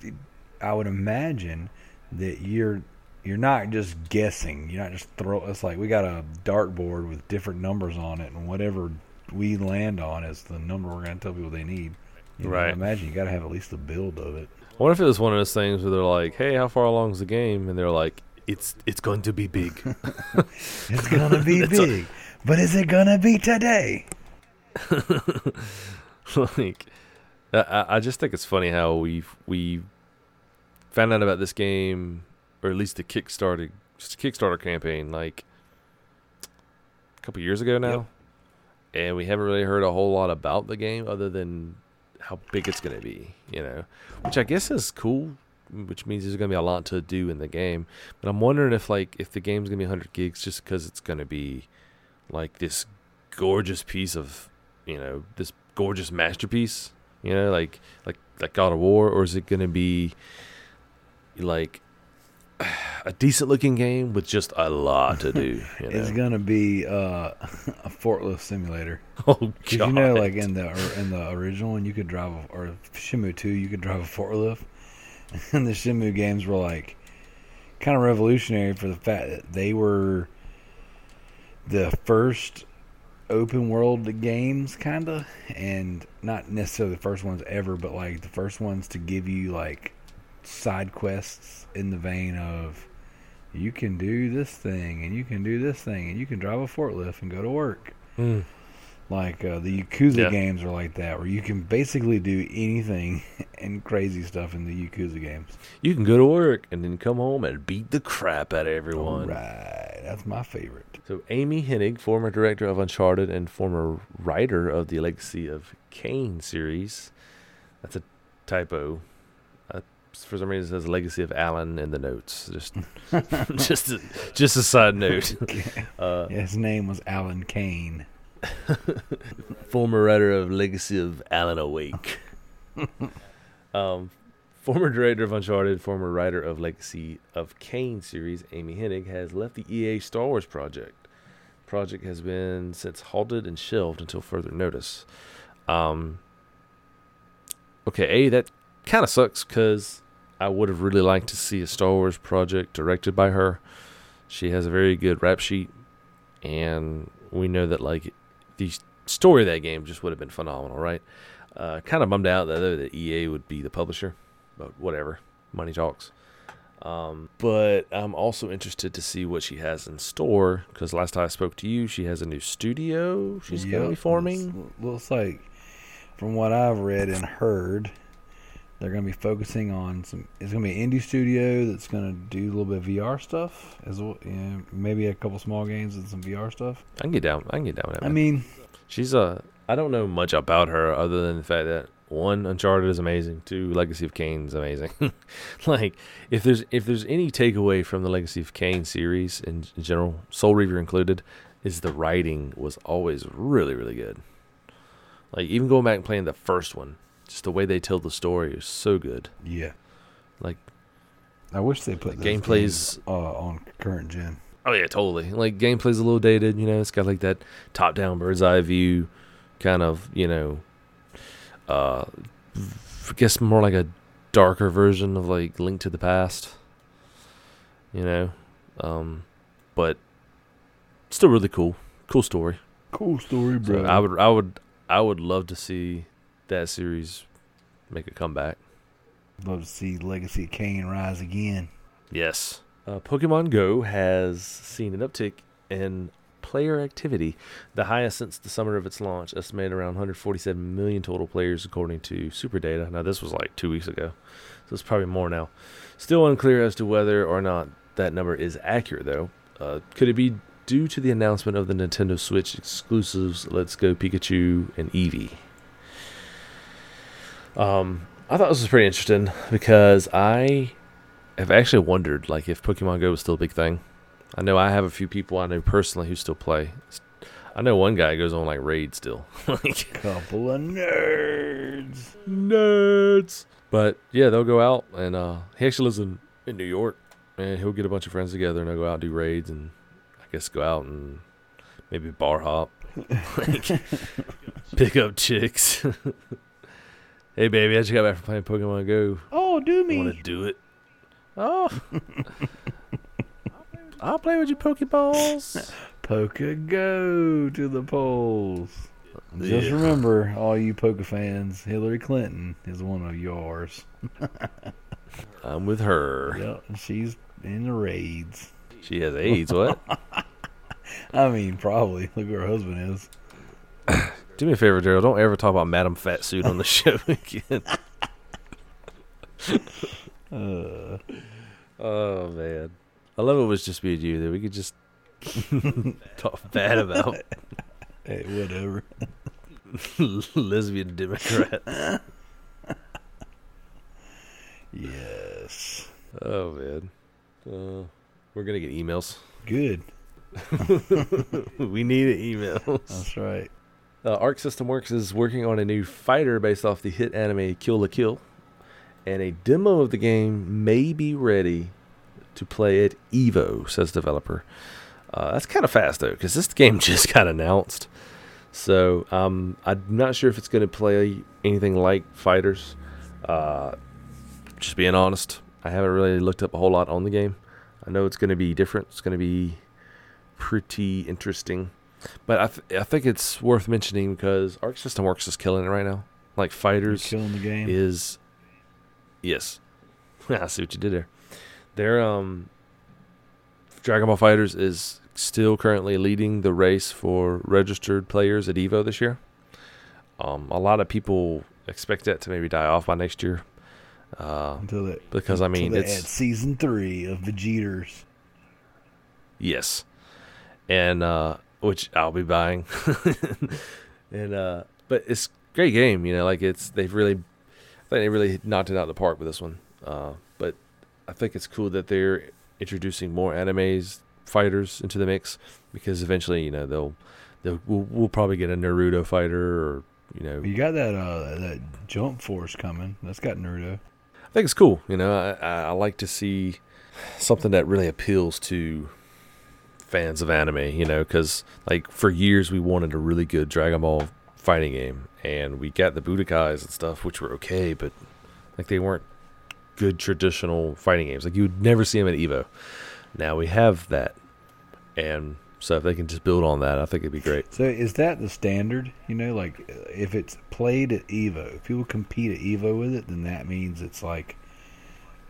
I would imagine that you're you're not just guessing. You're not just throw. It's like we got a dartboard with different numbers on it, and whatever we land on is the number we're going to tell people they need. You know, I Right. imagine you got to have at least a build of it. I wonder if it was one of those things where they're like, "Hey, how far along is the game?" And they're like, "It's it's going to be big." It's gonna be It's a- big, but is it gonna be today? like, I- I, I just think it's funny how we we found out about this game, or at least the Kickstarter Kickstarter campaign, like a couple years ago now, Yep. and we haven't really heard a whole lot about the game other than how big it's going to be. You know, which I guess is cool. Which means there's going to be a lot to do in the game, but I'm wondering if like if the game's going to be 100 gigs just because it's going to be like this gorgeous piece of you know this gorgeous masterpiece you know like like like God of War, or is it going to be like a decent looking game with just a lot to do? You know? It's gonna be uh, a forklift simulator. oh God! you know, like in the in the original one, you could drive a, or Shenmue two, you could drive a forklift. And the Shenmue games were like kind of revolutionary for the fact that they were the first open world games, kind of, and not necessarily the first ones ever, but like the first ones to give you like side quests in the vein of you can do this thing and you can do this thing and you can drive a forklift and go to work. Mm. Like uh, the Yakuza Yeah. games are like that, where you can basically do anything and crazy stuff in the Yakuza games. You can go to work and then come home and beat the crap out of everyone. Right, that's my favorite. So Amy Hennig, former director of Uncharted and former writer of the Legacy of Kain series, that's a typo. For some reason, it says Legacy of Alan in the notes. Just, just, a, just a side note. Uh, His name was Alan Kane. former writer of Legacy of Alan Awake. um, former director of Uncharted, former writer of Legacy of Kain series, Amy Hennig, has left the EA Star Wars project. Project has been since halted and shelved until further notice. Um, okay, A, that kind of sucks because I would have really liked to see a Star Wars project directed by her. She has a very good rap sheet, and we know that, like, the story of that game just would have been phenomenal, right? Uh, kind of bummed out that though that EA would be the publisher, but whatever, money talks. Um, but I'm also interested to see what she has in store because last time I spoke to you, she has a new studio she's going to be forming. Looks, looks like, from what I've read and heard, they're going to be focusing on some. It's going to be an indie studio that's going to do a little bit of VR stuff, as well. You know, maybe a couple small games and some VR stuff. I can get down. I can get down with that. I man. mean, she's a. I don't know much about her other than the fact that one, Uncharted is amazing. Two, Legacy of Kain is amazing. like if there's if there's any takeaway from the Legacy of Kain series in, in general, Soul Reaver included, is the writing was always really really good. Like even going back and playing the first one, just the way they tell the story is so good. yeah. Like I wish they put gameplay's- games, uh, on current gen. Oh yeah, totally. Like gameplay's a little dated, you know. It's got like that top-down bird's eye view, kind of, you know. Uh, I guess more like a darker version of like Link to the Past. You know, um, but still really cool. Cool story. Cool story, So bro. I would, I would, I would love to see that series make a comeback. love to see Legacy of Kain rise again. Yes. Uh, Pokemon Go has seen an uptick in player activity, the highest since the summer of its launch, estimated around 147 million total players according to SuperData. Now, this was like two weeks ago, so it's probably more now. Still unclear as to whether or not that number is accurate, though. Uh, could it be due to the announcement of the Nintendo Switch exclusives Let's Go Pikachu and Eevee? Um, I thought this was pretty interesting because I have actually wondered like if Pokemon Go was still a big thing. I know I have a few people I know personally who still play. I know one guy goes on like raid still. like Couple of nerds. nerds. But yeah, they'll go out and uh he actually lives in, in New York and he'll get a bunch of friends together and they'll go out and do raids and I guess go out and maybe bar hop. like pick up chicks. Hey baby, I just got back from playing Pokemon Go. Oh, do I want to do it. Oh. I'll play with your Pokeballs. Poke go to the polls. Just remember, all you Poke fans, Hillary Clinton is one of yours. I'm with her. Yep, she's in the raids. She has AIDS. What? I mean, probably. Look who her husband is. Do me a favor, Darrell. Don't ever talk about Madam Fat Suit on the show again. Uh, Oh man, I love it was just me and you that we could just talk bad about hey, whatever. lesbian Democrats. Yes. Oh man, uh, we're gonna get emails. Good. we need emails. That's right. Uh, Arc System Works is working on a new fighter based off the hit anime Kill la Kill. and a demo of the game may be ready to play at Evo, says developer. Uh, that's kind of fast though, because this game just got announced. So um, I'm not sure if it's going to play anything like FighterZ. Uh, just being honest, I haven't really looked up a whole lot on the game. I know it's going to be different. It's going to be pretty interesting. But I, th- I think it's worth mentioning because Arc System Works is killing it right now. Like FighterZ killing the game. is yes. I see what you did there. Their um Dragon Ball FighterZ is still currently leading the race for registered players at Evo this year. Um, a lot of people expect that to maybe die off by next year. Uh, until it, because I mean it's season three of Vegeters. Yes, and uh, which I'll be buying. and uh, but it's great game, you know. Like it's they've really, I think they really knocked it out of the park with this one. Uh, but I think it's cool that they're introducing more animes fighters into the mix because eventually, you know, they'll they'll we'll, we'll probably get a Naruto fighter or you know. You got that uh that Jump Force coming. That's got Naruto. I think it's cool. You know, I, I, I like to see something that really appeals to fans of anime. You know, because like for years we wanted a really good Dragon Ball fighting game, and we got the Budokais and stuff, which were okay, but like they weren't good traditional fighting games. Like you would never see them at Evo. Now we have that, and so if they can just build on that, I think it'd be great. So is that the standard? You know, like if it's played at Evo, if people compete at Evo with it, then that means it's like,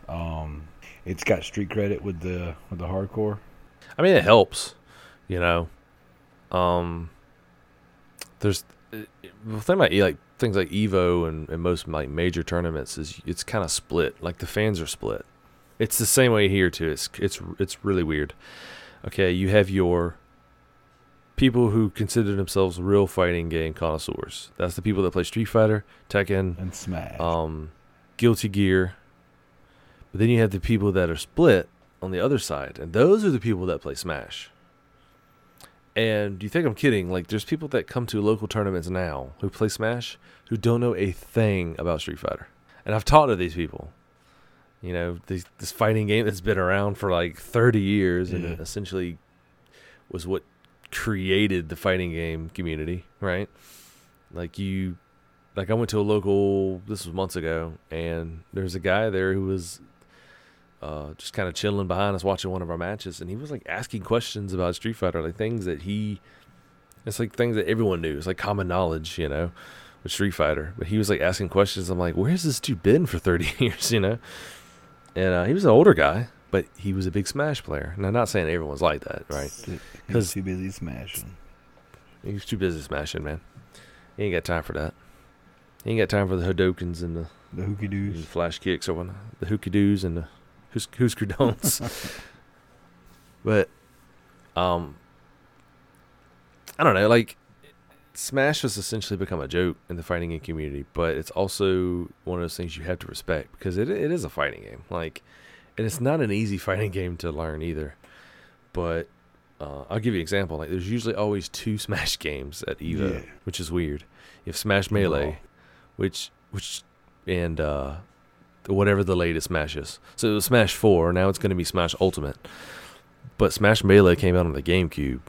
um, it's got street credit with the with the hardcore. I mean, it helps, you know. Um, there's the thing about like things like Evo and, and most like major tournaments is it's kind of split. Like the fans are split. It's the same way here too. It's it's it's really weird. Okay, you have your people who consider themselves real fighting game connoisseurs. That's the people that play Street Fighter, Tekken, and Smash. um, Guilty Gear. But then you have the people that are split on the other side, and those are the people that play Smash. And you think I'm kidding? Like, there's people that come to local tournaments now who play Smash who don't know a thing about Street Fighter. And I've talked to these people. You know, this, this fighting game that's been around for like 30 years and mm. essentially was what created the fighting game community, right? Like, you, like, I went to a local, this was months ago, and there's a guy there who was uh, just kind of chilling behind us watching one of our matches, and he was like asking questions about Street Fighter, like things that he, it's like things that everyone knew. It's like common knowledge, you know, with Street Fighter. But he was like asking questions. I'm like, where's this dude been for 30 years, you know? And uh, he was an older guy, but he was a big Smash player. And I'm not saying everyone's like that, right? He's 'cause- too busy smashing. He was too busy smashing, man. He ain't got time for that. He ain't got time for the Hadokens and the The hooky the doos. flash kicks or whatnot, the hooky doos and the who's Husker don'ts. but um, I don't know. Like Smash has essentially become a joke in the fighting game community, but it's also one of those things you have to respect because it it is a fighting game. Like, and it's not an easy fighting game to learn either. But uh, I'll give you an example. Like, there's usually always two Smash games at Evo, Yeah. which is weird. You have Smash Melee, which which and uh whatever the latest Smash is. So it was Smash Four. Now it's going to be Smash Ultimate. But Smash Melee came out on the GameCube,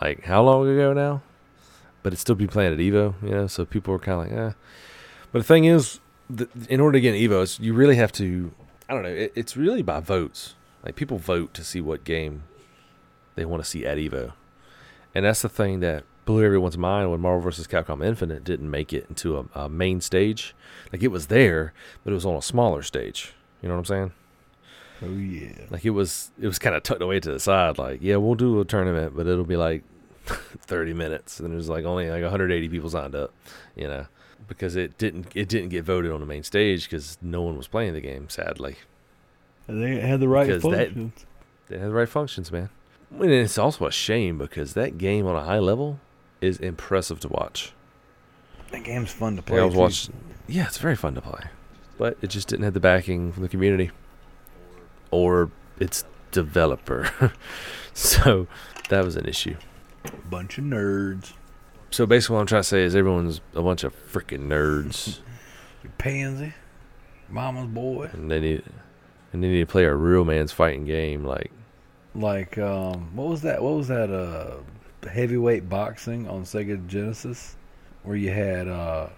like how long ago now? But it's still be playing at Evo, you know. So people were kind of like, eh. But the thing is, th- in order to get an Evo, you really have to. I don't know. It, it's really by votes. Like people vote to see what game they want to see at Evo, and that's the thing that blew everyone's mind when Marvel vs. Capcom Infinite didn't make it into a, a main stage. Like it was there, but it was on a smaller stage. You know what I'm saying? Oh yeah. Like it was, it was kind of tucked away to the side. Like, yeah, we'll do a tournament, but it'll be like 30 minutes, and there's like only like 180 people signed up. You know, because it didn't, it didn't get voted on the main stage because no one was playing the game. Sadly, They had the right Because that- functions. they had the right functions, man. And it's also a shame because that game on a high level is impressive to watch. That game's fun to play. I was watching. Yeah, it's very fun to play, but it just didn't have the backing from the community or its developer. so that was an issue. Bunch of nerds. So basically, what I'm trying to say is everyone's a bunch of freaking nerds. You pansy. Mama's boy. and they need and they need to play a real man's fighting game. Like Like um, what was that? What was that? Uh, heavyweight boxing on Sega Genesis, where you had uh,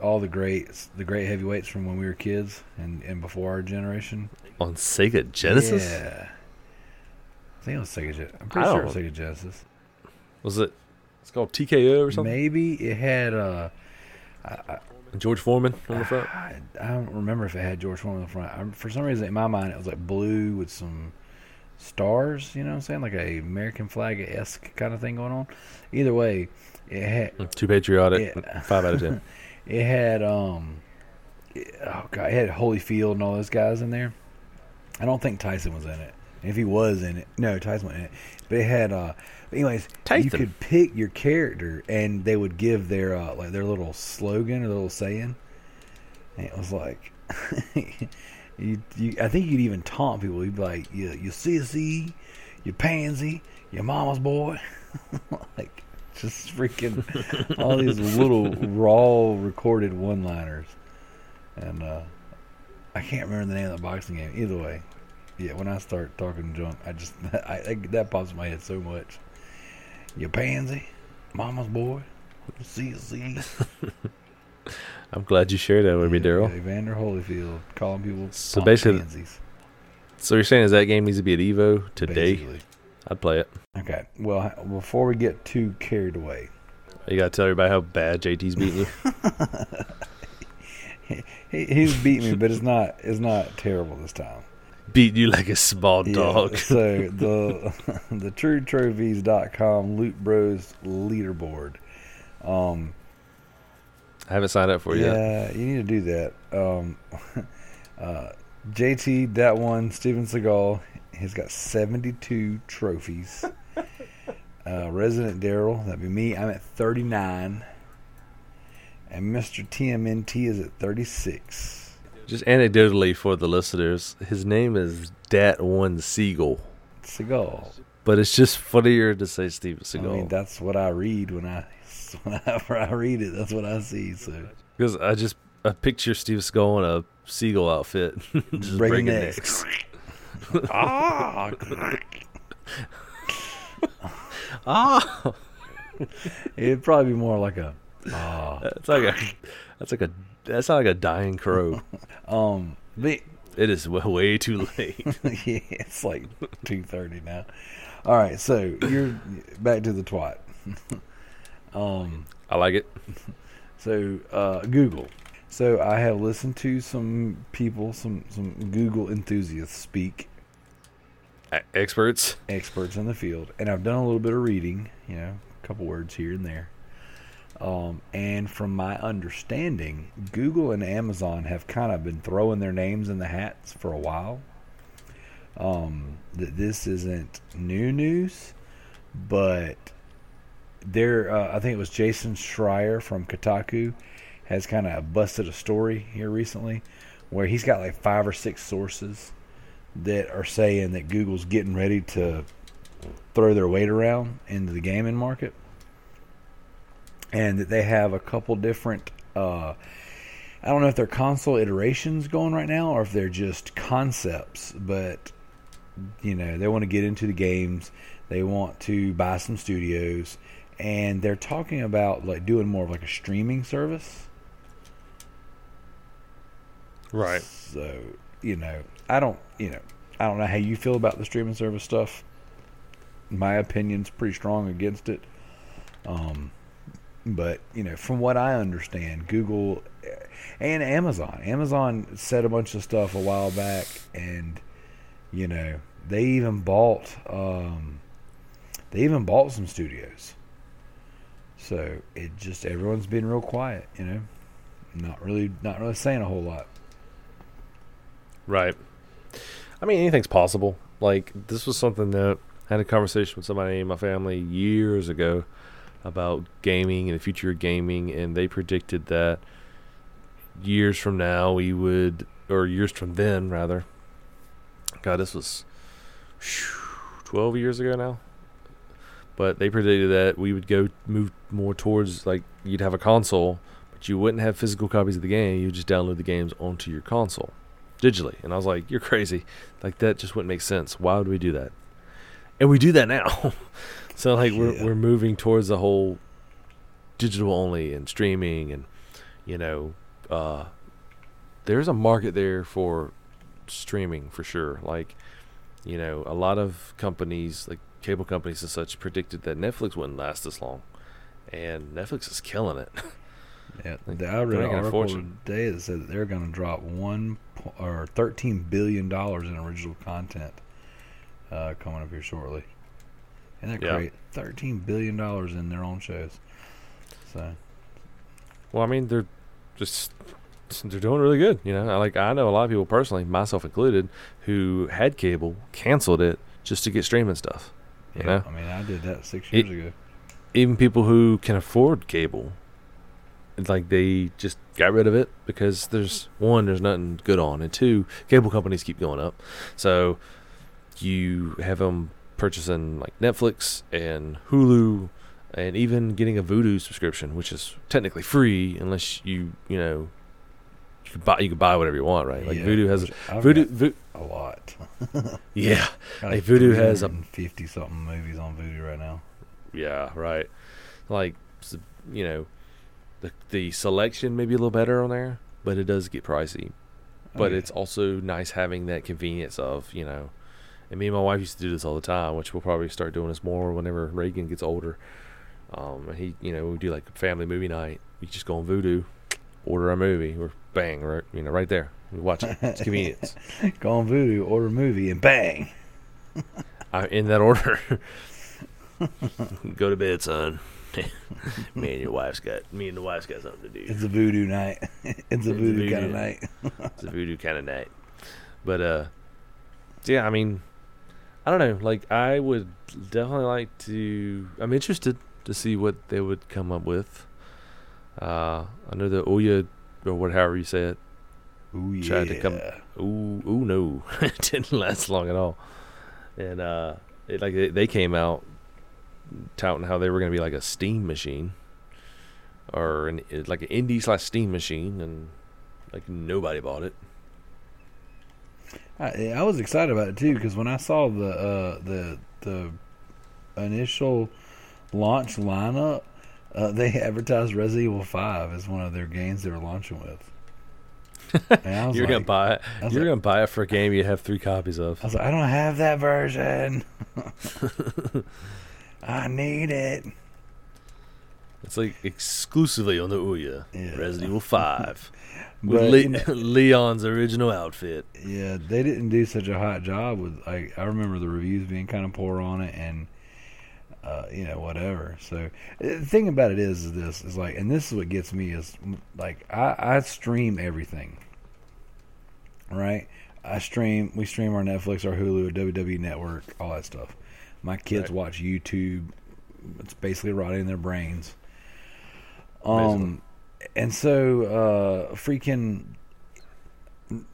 all the greats, the great heavyweights from when we were kids and and before our generation. on Sega Genesis, Yeah. I think it was Sega Genesis. I'm I pretty sure it was Sega Genesis. was it? It's called TKO or something. Maybe it had. Uh, I, I, George Foreman on the front. I, I don't remember if it had George Foreman on the front. I, for some reason, in my mind, it was like blue with some stars. You know what I'm saying? Like a American flag esque kind of thing going on. Either way, it had Too patriotic. Yeah. Five out of ten. it had um it- oh god, it had Holyfield and all those guys in there. I don't think Tyson was in it. If he was in it, no, Tyson wasn't in it. But it had uh anyways, you could pick your character and they would give their uh like their little slogan or little saying. And it was like you, you I think you'd even taunt people. You'd be like, you you sissy, you pansy, your mama's boy. like just freaking all these little raw recorded one liners. And uh I can't remember the name of the boxing game. Either way. Yeah, when I start talking junk, I just I, I that pops in my head so much. You pansy, mama's boy, see. I'm glad you shared that with me, Darrell. Evander Holyfield calling people So basically- pansies, So you're saying is that game needs to be at Evo today? basically. I'd play it. Okay. Well, before we get too carried away, You gotta tell everybody how bad JT's beating you. he, he's beat me, but it's not it's not terrible this time. Beat you like a small Yeah, dog. so the the TrueTrophies.com Loot Bros leaderboard. Um, I haven't signed up for it yet. yeah, you need to do that. Um, uh, JT, that one, Steven Seagal, he's got 72 trophies. Uh, Resident Darrell, that'd be me. I'm at 39. And Mr. TMNT is at 36. Just anecdotally for the listeners, his name is Dat One Siegel, Seagal. but it's just funnier to say Steven Seagal. I mean, that's what I read when I whenever I read it. That's what I see. So because I just I picture Steve Seagal in a seagull outfit, just Breaking breaking, necks. necks. ah, Ah, it'd probably be more like a ah. that's like a that's like a that's not like a dying crow. Um, but It is way, way too late. yeah, it's like two thirty now. All right, so you're back to the twat. Um, I like it. so uh, Google. So I have listened to some people, some some Google enthusiasts speak, Experts. experts in the field, and I've done a little bit of reading. You know, a couple words here and there. Um, and from my understanding, Google and Amazon have kind of been throwing their names in the hats for a while. Um, that this isn't new news, but there, uh, I think it was Jason Schreier from Kotaku has kind of busted a story here recently where he's got like five or six sources that are saying that Google's getting ready to throw their weight around into the gaming market. And that they have a couple different uh, I don't know if they're console iterations going right now or if they're just concepts, but you know, they want to get into the games, they want to buy some studios, and they're talking about like doing more of like a streaming service. Right. So, you know, I don't, you know, I don't know how you feel about the streaming service stuff. My opinion's pretty strong against it. Um, but you know, from what I understand, Google and Amazon, Amazon said a bunch of stuff a while back, and you know, they even bought, um, they even bought some studios. So it just everyone's been real quiet, you know, not really, not really saying a whole lot. Right. I mean, anything's possible. Like this was something that I had a conversation with somebody in my family years ago about gaming and the future of gaming, and they predicted that years from now we would, or years from then rather. God, this was twelve years ago now. But they predicted that we would go move more towards like you'd have a console, but you wouldn't have physical copies of the game. You just download the games onto your console digitally. And I was like, you're crazy. Like that just wouldn't make sense. Why would we do that? And we do that now. so like we're we're moving towards the whole digital only and streaming and you know uh there's a market there for streaming for sure. Like you know, a lot of companies like cable companies and such predicted that Netflix wouldn't last this long. And Netflix is killing it. Yeah, Like, I they're read an article fortune. today that said that they're going to drop one po- or thirteen billion dollars in original content uh, coming up here shortly. And they're Yeah. great. Thirteen billion dollars in their own shows. So Well, I mean, they're just they're doing really good. You know, like I know a lot of people personally, myself included, who had cable, canceled it just to get streaming stuff. You yeah, know? I mean, I did that six It- years ago. Even people who can afford cable, like they just got rid of it because there's one, there's nothing good on, and two, cable companies keep going up. So you have them purchasing like Netflix and Hulu, and even getting a Vudu subscription, which is technically free unless you you know you can buy you can buy whatever you want, right? Like Yeah, Vudu has I've Vudu, Vo- a lot. yeah, Like, Vudu has a- fifty something movies on Vudu right now. yeah, right. Like you know, the the selection may be a little better on there, but it does get pricey. But Oh, yeah. it's also nice having that convenience of you know, and me and my wife used to do this all the time, which we'll probably start doing this more whenever Reagan gets older. Um, he, you know, we do like a family movie night. We just go on Vudu, order a movie, or bang, right, you know, right there. We watch it. It's convenience. go on Vudu, order a movie, and bang. I'm in that order. Go to bed, son. me and your wife's got me and the wife's got something to do. It's a Voodoo night. it's a a Voodoo kind of night. It's a voodoo kind of night. But uh, yeah, I mean, I don't know. Like, I would definitely like to. I'm interested to see what they would come up with. Uh, I know the Ouya or whatever you say it. Ooh yeah. Tried to come- Ooh, ooh, no, it didn't last long at all. And uh, it, like they, they came out touting how they were going to be like a steam machine, or an like an indie slash steam machine, and like nobody bought it. I, I was excited about it too because when I saw the uh, the the initial launch lineup, uh, they advertised Resident Evil Five as one of their games they were launching with. And I was You're like, gonna buy it. You're like- gonna buy it for a game you have three copies of. I was like, I don't have that version. I need it. It's like exclusively on the Ouya. Yeah. Resident Evil Five with But, Le- you know- Leon's original outfit. Yeah, they didn't do such a hot job with. Like, I remember the reviews being kind of poor on it, and uh, you know whatever. So uh, the thing about it is, is this is like, and this is what gets me is like I, I stream everything, right? I stream. We stream our Netflix, our Hulu, WWE Network, all that stuff. My kids Right. watch YouTube. It's basically rotting their brains. Basically. Um, and so uh, freaking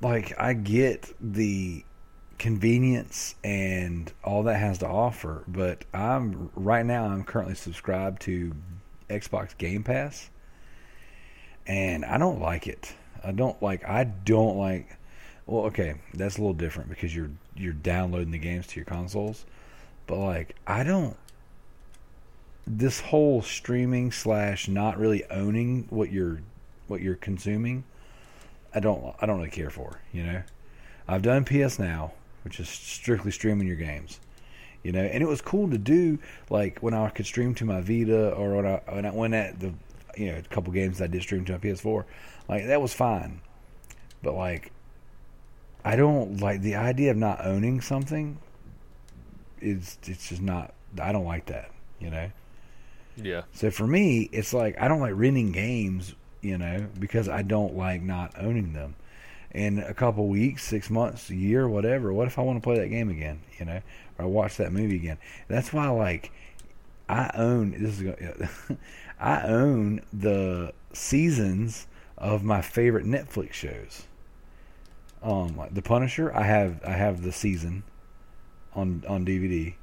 like I get the convenience and all that has to offer, but I'm right now I'm currently subscribed to Xbox Game Pass and I don't like it. I don't like I don't like well okay, that's a little different because you're you're downloading the games to your consoles. But like I don't this whole streaming slash not really owning what you're what you're consuming I don't I don't really care for, you know. I've done PS Now, which is strictly streaming your games. You know, and it was cool to do like when I could stream to my Vita or when I when I went at the you know, a couple games that I did stream to my PS4. Like that was fine. But like I don't like the idea of not owning something is it's just not I don't like that, you know. Yeah. So for me, it's like I don't like renting games, you know, because I don't like not owning them. In a couple weeks, six months, a year, whatever. What if I want to play that game again, you know, or watch that movie again? That's why, like, I own this is go- I own the seasons of my favorite Netflix shows. Um, like The Punisher, I have I have the season on on DVD,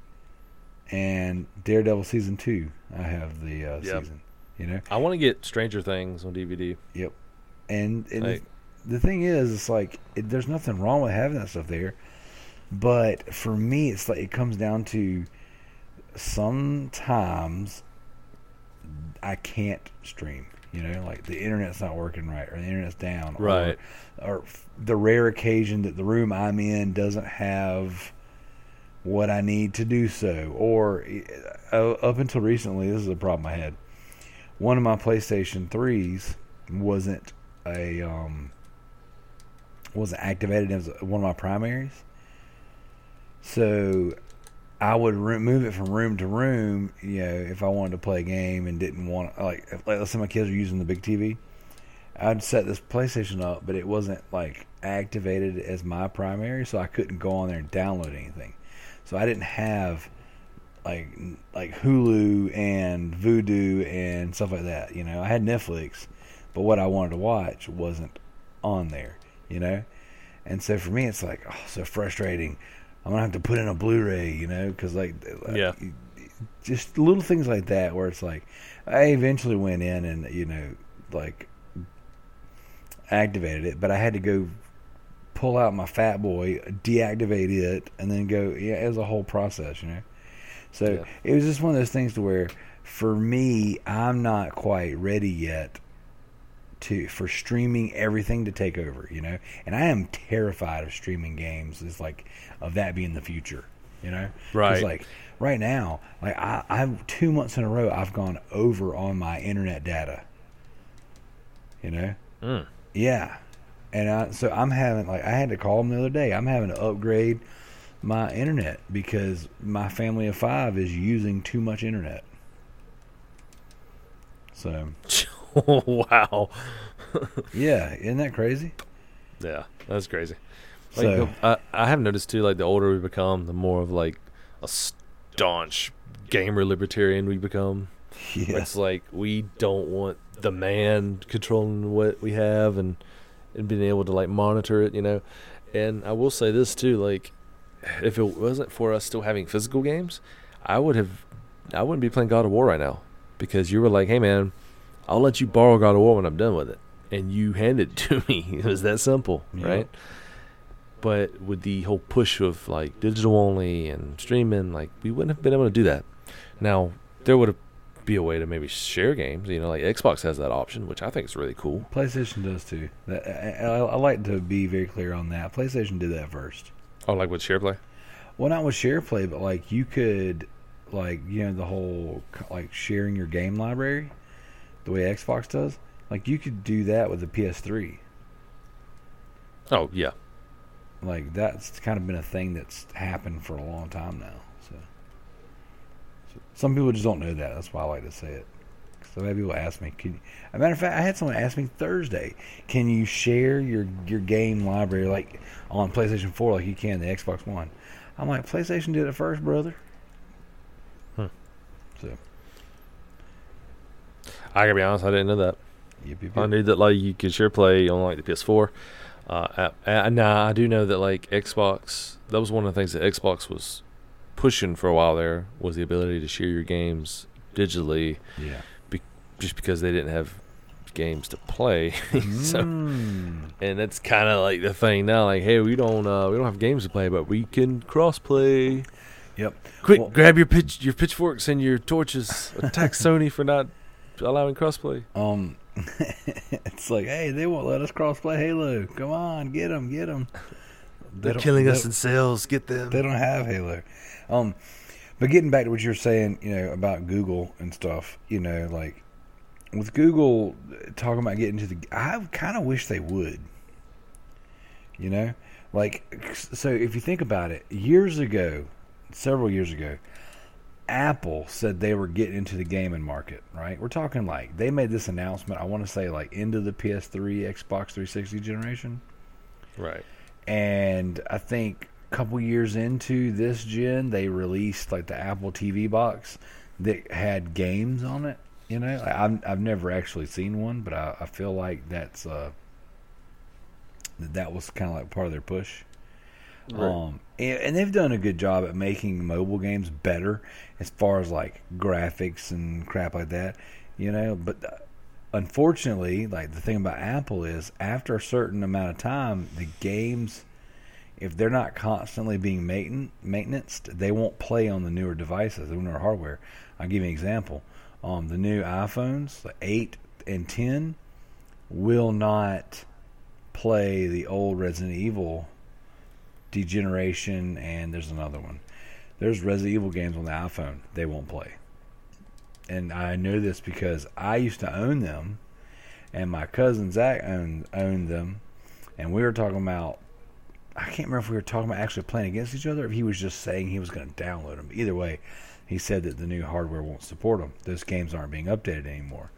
and Daredevil season two, I have the uh, Yep. season. You know, I want to get Stranger Things on DVD. Yep, and and Like- the, thing is, it's like it, there's nothing wrong with having that stuff there, but for me, it's like it comes down to sometimes I can't stream. You know, like the internet's not working right, or the internet's down, Right. Or, f- the rare occasion that the room I'm in doesn't have what I need to do so, or uh, up until recently, this is a problem I had. One of my PlayStation threes wasn't a um, wasn't activated as one of my primaries. So I would move it from room to room, you know, if I wanted to play a game and didn't want like, if, like let's say my kids are using the big TV, I'd set this PlayStation up, but it wasn't like activated as my primary, so I couldn't go on there and download anything. So I didn't have like like Hulu and Vudu and stuff like that. You know, I had Netflix, but what I wanted to watch wasn't on there. You know, and so for me, it's like oh, so frustrating. I'm gonna have to put in a Blu-ray, you know, because like Yeah. just little things like that where it's like I eventually went in and you know like activated it, but I had to go pull out my Fat Boy, deactivate it, and then go. Yeah, it was a whole process, you know. So Yeah. it was just one of those things to where, for me, I'm not quite ready yet to for streaming everything to take over, you know. And I am terrified of streaming games. It's like of that being the future, you know. Right. like right now, like I, I've two months in a row, I've gone over on my internet data. You know. Mm. Yeah, and I, so I'm having like I had to call them the other day. I'm having to upgrade my internet because my family of five is using too much internet. So wow. yeah, isn't that crazy? Yeah, that's crazy. Like, So I, I have noticed too, like the older we become, the more of like a staunch gamer libertarian we become. yeah, It's like we don't want the man controlling what we have and and being able to like monitor it, you know. And I will say this too, like if it wasn't for us still having physical games, I would have I wouldn't be playing God of War right now because you were like, "Hey man, I'll let you borrow God of War when I'm done with it." And you hand it to me. It was that simple, Yeah. right? But with the whole push of like digital only and streaming, like we wouldn't have been able to do that. Now, there would be a way to maybe share games, you know, like Xbox has that option, which I think is really cool. PlayStation does too. I, I, I like to be very clear on that. PlayStation did that first. Oh, like with SharePlay? Well, not with SharePlay, but like you could, like you know, the whole like sharing your game library, the way Xbox does. Like you could do that with the PS3. Oh, yeah. Like that's kind of been a thing that's happened for a long time now. So, so some people just don't know that. That's why I like to say it. So I've people ask me, "Can?" You, a matter of fact, I had someone ask me Thursday, "Can you share your your game library like on PlayStation 4 like you can the Xbox One?" I'm like, PlayStation did it first, brother. Huh. So, I gotta be honest, I didn't know that. yep, yep, I knew that like you could share play on like the PS4. Uh, I, I, I do know that like Xbox, that was one of the things that Xbox was pushing for a while. There was the ability to share your games digitally, yeah. just because they didn't have games to play. so, Mm. and that's kind of like the thing now. Like, hey, we don't uh, we don't have games to play, but we can cross play. Yep. Quick, Well- grab your pitch, your pitchforks and your torches. Attack Sony for not allowing crossplay. Um, it's like, hey, they won't let us crossplay Halo. Come on, get them, get them. They're killing us in sales. Get them. They don't have Halo. Um, but getting back to what you're saying, you know, about Google and stuff, you know, like with Google talking about getting to the, I kind of wish they would. You know, like so if you think about it, years ago, several years ago, Apple said they were getting into the gaming market, right? We're talking like they made this announcement. I want to say like into the PS3, Xbox 360 generation Right. and I think a couple years into this gen, they released like the Apple TV box that had games on it. You know, Like, I've I've never actually seen one, but I, I feel like that's uh that that was kind of like part of their push. Um, and, they've done a good job at making mobile games better as far as like graphics and crap like that. you know. But uh, unfortunately, like the thing about Apple is, after a certain amount of time, the games, if they're not constantly being maintain maintenance, they won't play on the newer devices, the newer hardware. I'll give you an example. Um, the new iPhones, the eight and ten, will not play the old Resident Evil Degeneration, and there's another one. There's Resident Evil games on the iPhone they won't play. And I know this because I used to own them, and my cousin Zach owned, owned them, and we were talking about. I can't remember if we were talking about actually playing against each other, or if he was just saying he was going to download them. Either way, he said that the new hardware won't support them. Those games aren't being updated anymore.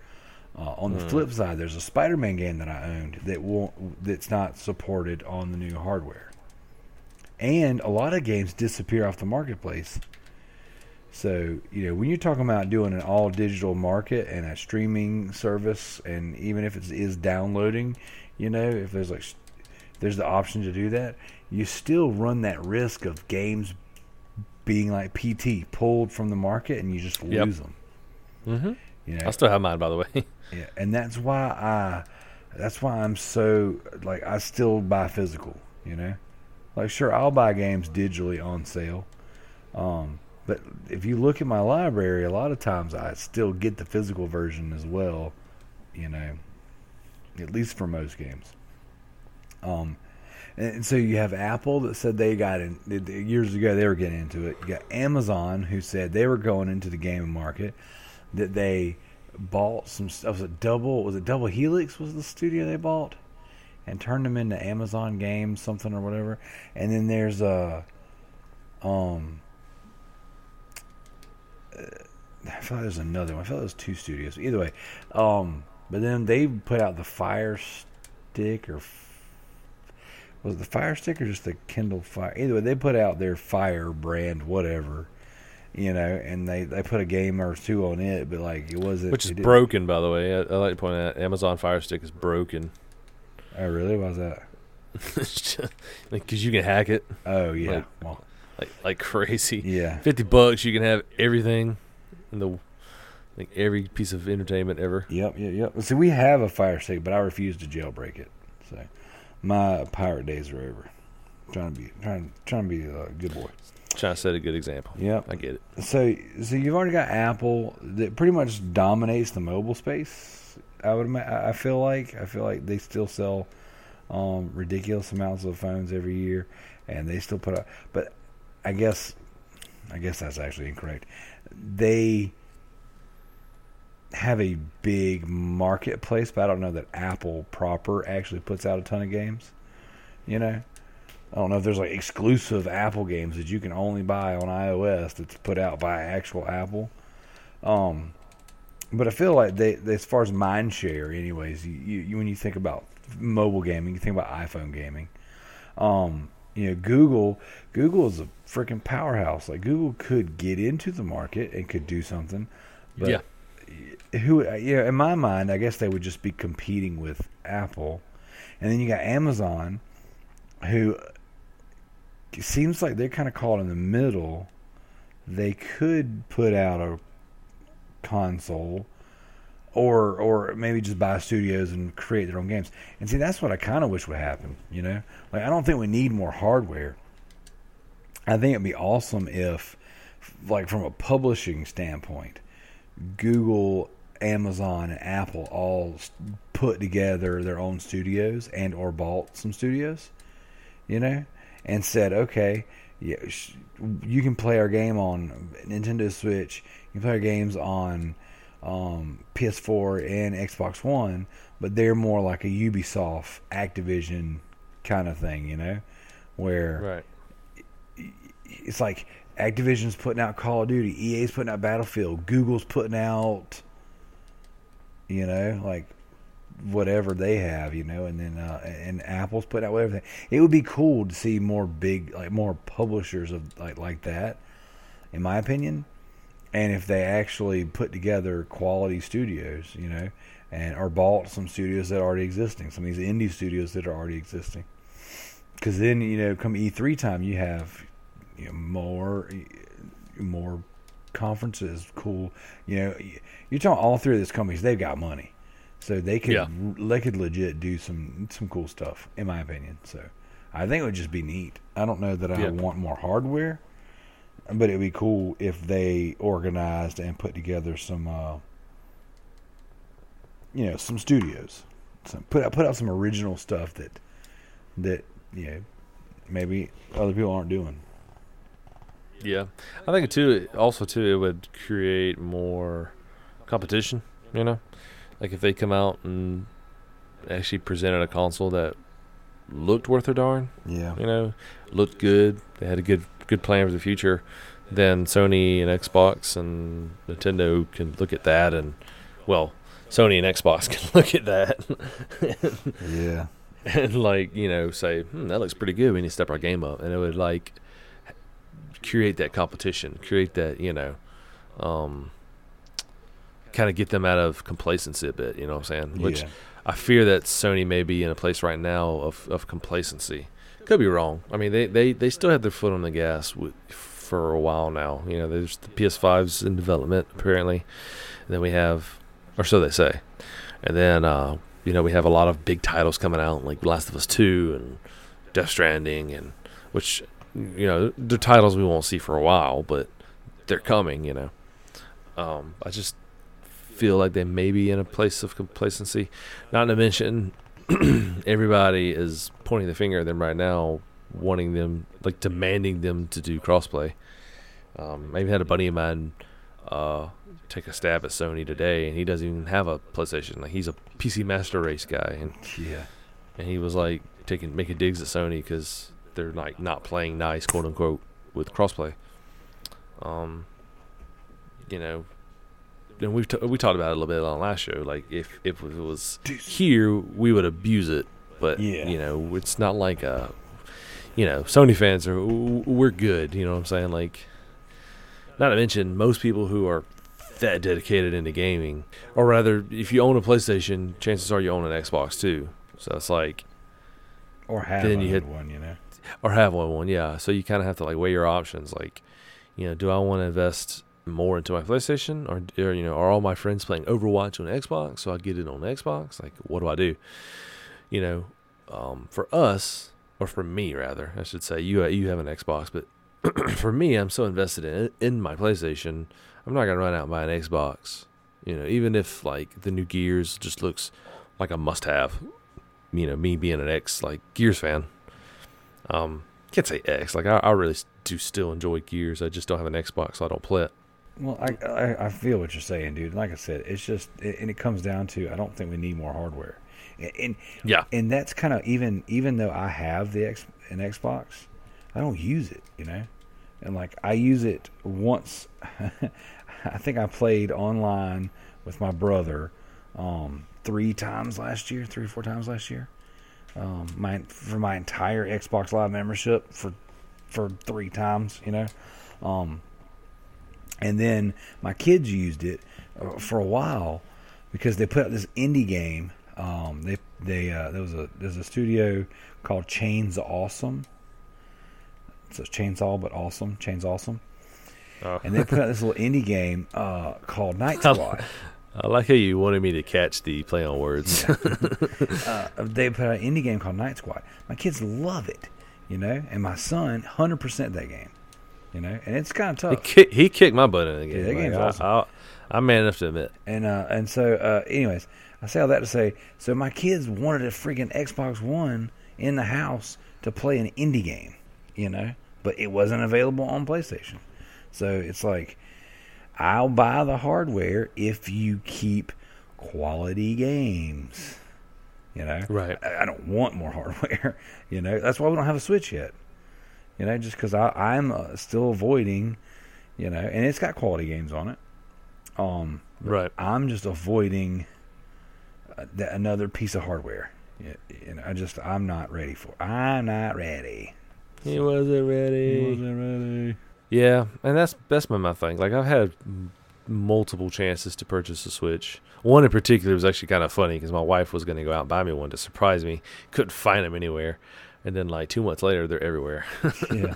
Uh, on the Hmm. flip side, there's a Spider-Man game that I owned that won't that's not supported on the new hardware, and a lot of games disappear off the marketplace. So you know when you're talking about doing an all digital market and a streaming service, and even if it is downloading, you know if there's like there's the option to do that, you still run that risk of games being like PT pulled from the market and you just Yep. lose them. Mm-hmm. You know, I still have mine, by the way. yeah, and that's why I, that's why I'm so like I still buy physical. You know, like sure I'll buy games digitally on sale, um, but if you look at my library, a lot of times I still get the physical version as well. You know, at least for most games. Um, and, so you have Apple that said they got in years ago they were getting into it. You got Amazon who said they were going into the gaming market. That they bought some stuff. Was it double? Was it Double Helix? Was the studio they bought and turned them into Amazon games, something or whatever. And then there's a, um, uh, I feel like there's another one. I feel like there's two studios. Either way, um, but then they put out the Fire Stick or was it the Fire Stick or just the Kindle Fire? Either way, they put out their Fire brand, whatever, you know, and they they put a game or two on it, but like it wasn't. Which is broken, by the way. I, I like to point out Amazon Fire Stick is broken. Oh, really? Why was that? Because you can hack it Oh, yeah. Like- well, like like crazy. yeah. Fifty bucks, you can have everything in the like every piece of entertainment ever. Yep, yep, yep. See, we have a Fire Stick, but I refuse to jailbreak it. So my pirate days are over. Trying to be trying trying to be a good boy. Trying to set a good example. Yep. I get it. So, so you've already got Apple that pretty much dominates the mobile space. I would, I feel like, I feel like they still sell um, ridiculous amounts of phones every year, and they still put out. But I guess, I guess that's actually incorrect. They have a big marketplace, but I don't know that Apple proper actually puts out a ton of games. You know, I don't know if there's like exclusive Apple games that you can only buy on iOS that's put out by actual Apple. Um, but I feel like they, they as far as mind share, anyways, you, you, when you think about mobile gaming, you think about iPhone gaming. Um, you know, Google Google is a freaking powerhouse. Like Google could get into the market and could do something. But Yeah. who yeah, in my mind, I guess they would just be competing with Apple. And then you got Amazon who seems like they're kind of caught in the middle. They could put out a console or or maybe just buy studios and create their own games. And see that's what I kind of wish would happen, you know? Like I don't think we need more hardware. I think it'd be awesome if like from a publishing standpoint, Google, Amazon, and Apple all put together their own studios and or bought some studios, you know, and said, okay, yeah, you can play our game on Nintendo Switch. You can play our games on um, PS4 and Xbox One, but they're more like a Ubisoft, Activision kind of thing, you know, where Right. it's like Activision's putting out Call of Duty, EA's putting out Battlefield, Google's putting out, you know, like whatever they have, you know, and then uh, and Apple's putting out whatever. They, it would be cool to see more big, like more publishers of like like that, in my opinion. And if they actually put together quality studios, you know, and or bought some studios that are already existing, some of these indie studios that are already existing, because then you know, come E3 time, you have you know, more more conferences, cool. You know, you're talking all three of these companies. They've got money, so they could Yeah. they could legit do some some cool stuff, in my opinion. So I think it would just be neat. I don't know that I Yeah. want more hardware, but it'd be cool if they organized and put together some, uh, you know, some studios. Some, put out put out some original stuff that that you know maybe other people aren't doing. Yeah, I think too. Also, too, it would create more competition. You know, like if they come out and actually presented a console that looked worth a darn. Yeah. You know, looked good. They had a good good plan for the future. Then Sony and Xbox and Nintendo can look at that, and well, Sony and Xbox can look at that Yeah. and like you know say hmm, that looks pretty good we need to step our game up and it would like create that competition create that you know um kind of get them out of complacency a bit you know what i'm saying which yeah. i fear that sony may be in a place right now of, of complacency could be wrong i mean they, they, they still have their foot on the gas with, for a while now you know there's the ps5s in development apparently and then we have or so they say and then uh you know, we have a lot of big titles coming out, like Last of Us Two and Death Stranding, and which you know they're titles we won't see for a while, but they're coming. You know, um, I just feel like they may be in a place of complacency. Not to mention, everybody is pointing the finger at them right now, wanting them, like demanding them to do crossplay. Um, I even had a buddy of mine uh, take a stab at Sony today, and he doesn't even have a PlayStation. Like he's a PC Master Race guy, and Yeah. and he was like taking making digs at Sony because they're like not playing nice, quote unquote, with crossplay. Um, you know, and we've t- we talked about it a little bit on last show. Like if if it was here, we would abuse it, but Yeah. you know, it's not like a, you know, Sony fans are we're good. You know what I'm saying? Like, not to mention most people who are that dedicated into gaming, or rather, if you own a PlayStation, chances are you own an Xbox too. So it's like, Or have Then you hit- one, you know. or have one, one, yeah. So you kind of have to like weigh your options. Like, you know, do I want to invest more into my PlayStation, or, or you know, are all my friends playing Overwatch on Xbox? So I get it on Xbox. Like, what do I do? You know, um, for us, or for me rather, I should say, you you have an Xbox, but for me, I'm so invested in in my PlayStation. I'm not gonna run out and buy an Xbox. You know, even if like the new Gears just looks like a must-have. You know, me being an X like Gears fan. Um, can't say X. Like I, I really do still enjoy Gears. I just don't have an Xbox, so I don't play it. Well, I, I I feel what you're saying, dude. Like I said, it's just it, and it comes down to I don't think we need more hardware, and and, Yeah, and that's kind of even even though I have the X an Xbox, I don't use it, you know, and like I use it once. I think I played online with my brother um, three times last year, three or four times last year. Um, my for my entire Xbox Live membership for for three times, you know. Um, and then my kids used it uh, for a while because they put out this indie game. Um, they they uh, there was a there's a studio called Chainsawesome. It's a chainsaw but awesome. Chainsawesome, Oh. and they put out this little indie game uh, called Knight Squad. I like how you wanted me to catch the play on words. uh, they put out an indie game called Knight Squad. My kids love it, you know, and my son hundred percent that game, you know, and it's kind of he, tough. kick, he kicked my butt in the game. Yeah, that Like, awesome. I, I'm man enough to admit. And uh, and so, uh, anyways, I say all that to say, so my kids wanted a freaking Xbox One in the house to play an indie game, you know, but it wasn't available on PlayStation. So it's like, I'll buy the hardware if you keep quality games, you know. Right. I, I don't want more hardware, you know. That's why we don't have a Switch yet, you know, just because I'm uh, still avoiding, you know, and it's got quality games on it. Um, Right. I'm just avoiding uh, th- another piece of hardware. Yeah, You know, I just I'm not ready for. I'm not ready. He wasn't ready. He wasn't ready. Yeah, and that's that's been my thing. Like I've had multiple chances to purchase a Switch. One in particular was actually kind of funny because my wife was going to go out and buy me one to surprise me. Couldn't find them anywhere, and then like two months later, they're everywhere. yeah.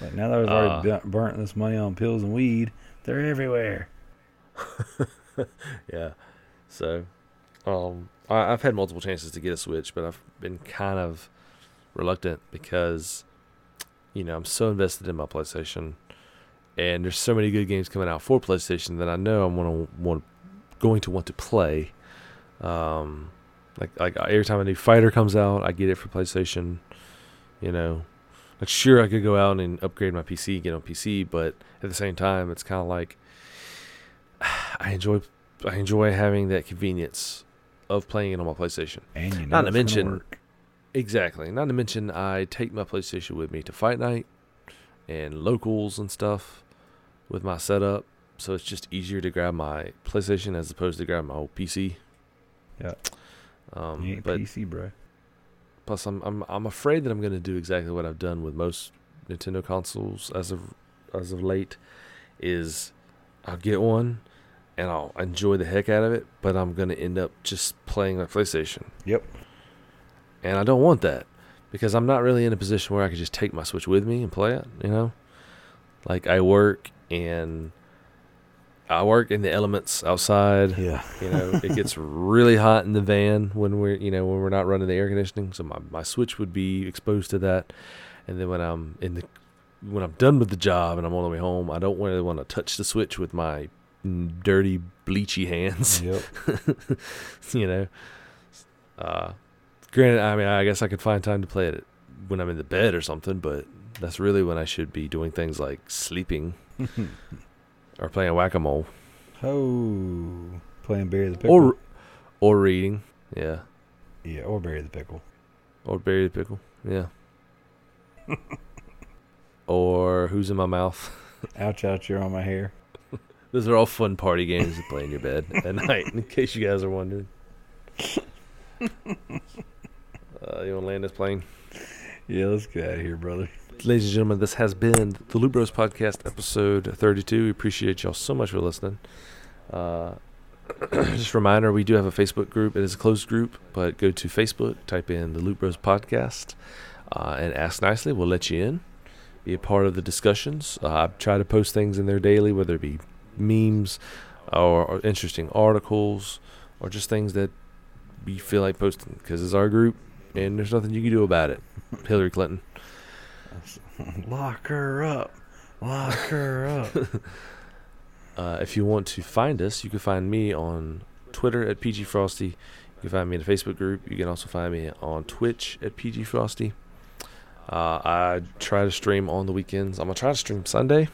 But now that I've already Uh, burnt- this money on pills and weed, They're everywhere. yeah. So, um, I, I've had multiple chances to get a Switch, but I've been kind of reluctant because, you know, I'm so invested in my PlayStation, and there's so many good games coming out for PlayStation that I know I'm gonna want going to want to play. Um, like like every time a new fighter comes out, I get it for PlayStation. You know, like sure I could go out and upgrade my PC, get on PC, but at the same time, it's kind of like I enjoy I enjoy having that convenience of playing it on my PlayStation. And you know Not to mention- work. Exactly. Not to mention, I take my PlayStation with me to fight night and locals and stuff with my setup. So it's just easier to grab my PlayStation as opposed to grab my old PC. Yeah. Um, you ain't but PC, bro. Plus, I'm I'm I'm afraid that I'm going to do exactly what I've done with most Nintendo consoles as of as of late. Is I'll get one and I'll enjoy the heck out of it, but I'm going to end up just playing my PlayStation. Yep. And I don't want that because I'm not really in a position where I could just take my Switch with me and play it, you know? Like I work and I work in the elements outside. Yeah. You know, it gets really hot in the van when we're, you know, when we're not running the air conditioning. So my, my Switch would be exposed to that. And then when I'm in the, when I'm done with the job and I'm on the way home, I don't really want to touch the Switch with my dirty, bleachy hands Yep. you know. Uh, granted, I mean, I guess I could find time to play it when I'm in the bed or something, but that's really when I should be doing things like sleeping or playing whack a mole oh, playing Barry the Pickle. or or reading. Yeah, yeah, or Barry the Pickle. or Barry the pickle. Yeah. or who's in my mouth. Ouch, ouch, you're on my hair. Those are all fun party games to play in your bed at night. In case you guys are wondering. Uh, you want to land this plane? Yeah, let's get out of here, brother. Ladies and gentlemen, this has been the Loot Bros Podcast, episode 32. We appreciate y'all so much for listening. Uh, just a reminder, we do have a Facebook group. It is a closed group, but go to Facebook, type in the Loot Bros Podcast, uh, and ask nicely. We'll let you in, be a part of the discussions. Uh, I try to post things in there daily, whether it be memes or, or interesting articles or just things that we feel like posting because it's our group and there's nothing you can do about it. Hillary Clinton. Lock her up. Lock her up. Uh, if you want to find us, you can find me on Twitter at PG Frosty. You can find me in the Facebook group. You can also find me on Twitch at PG Frosty. Uh, I try to stream on the weekends. I'm gonna try to stream Sunday.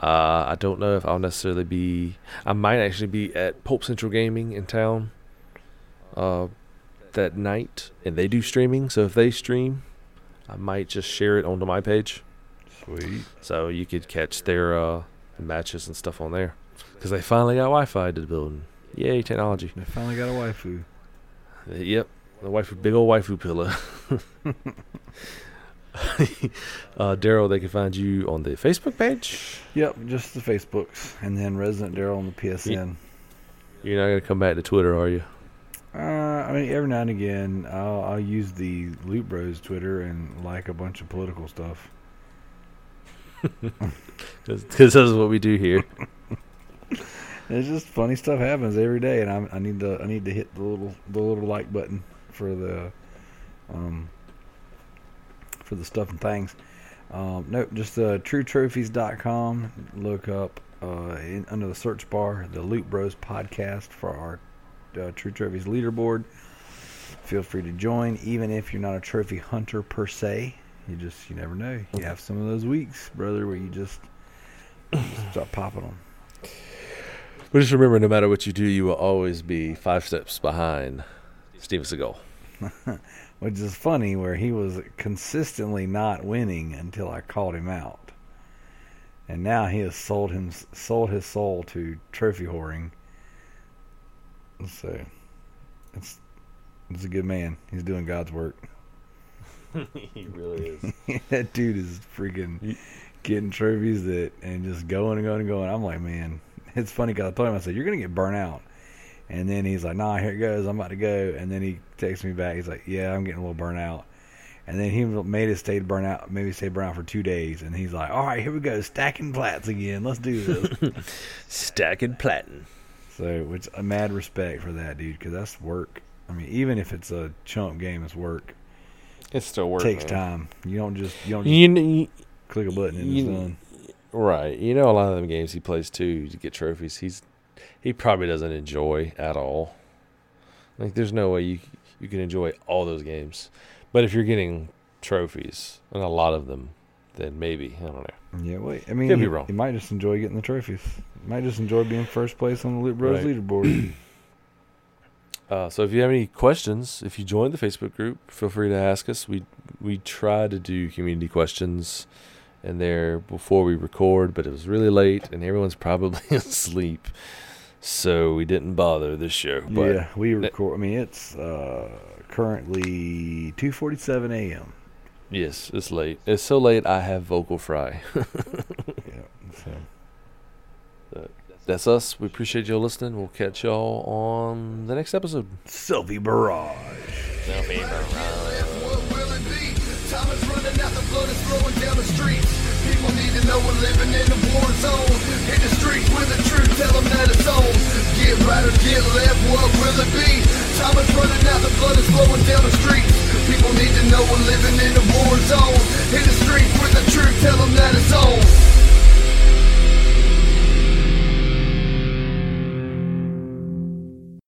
Uh, I don't know if I'll necessarily be. I might actually be at Pulp Central Gaming in town. Uh, that night, and they do streaming. So if they stream, I might just share it onto my page. Sweet. So you could catch their uh, matches and stuff on there. Because they finally got Wi Fi to the building. Yay, technology. They finally got a waifu. Yep. The waifu, big old waifu pillow. uh, Darrell, they can find you on the Facebook page. Yep, just the Facebooks, and then Resident Darrell on the PSN. You're not going to come back to Twitter, are you? Uh, I mean, every now and again, I'll, I'll use the Loot Bros Twitter and like a bunch of political stuff. Because this is what we do here. It's just funny stuff happens every day, and I, I need to I need to hit the little the little like button for the um for the stuff and things. Um, nope, just uh, TrueTrophies.com. Look up uh, in, under the search bar the Loot Bros podcast for our uh, True Trophies leaderboard. Feel free to join, even if you're not a trophy hunter per se. You just you never know. You have some of those weeks, brother, where you just, just start popping them. But just remember, no matter what you do, you will always be five steps behind Steven Seagal. which is funny where he was consistently not winning until I called him out. And now he has sold him sold his soul to trophy whoring. So it's it's a good man. He's doing God's work. he really is. that dude is freaking getting trophies that and just going and going and going. I'm like, man, it's funny because I told him I said you're gonna get burnt out, and then he's like, nah, here it goes, I'm about to go, and then he texts me back. He's like, yeah, I'm getting a little burnt out, And then he made it stay burn out, maybe stay burn out for two days. And he's like, "All right, here we go, stacking plats again. Let's do this." Stacking platin. So, which a mad respect for that dude, because that's work. I mean, even if it's a chump game, it's work. It's still It takes man. time. You don't just you don't just You, click a button and you- it's done. right? You know, a lot of them games he plays too to get trophies. He's he probably doesn't enjoy at all. Like, there's no way you you can enjoy all those games. But if you're getting trophies and a lot of them, then maybe I don't know. Yeah, wait. I mean, Could be you, wrong. you might just enjoy getting the trophies. You might just enjoy being first place on the Loot Bros Right. leaderboard. Uh, so if you have any questions, if you join the Facebook group, feel free to ask us. We we try to do community questions in there before we record, but it was really late and everyone's probably asleep, so we didn't bother this show. But yeah, we record. I mean, it's uh, currently two forty-seven a.m. yes, it's late. It's so late I have vocal fry. yeah, so That's us. We appreciate y'all listening. We'll catch y'all on the next episode. selfie barrage war zone. In the streets with the truth, tell them that it's on. Get right or get left, what will it be? Time is running out, the blood is flowing down the street. People need to know we're living in a war zone. Hit the streets with the truth, tell them that it's on.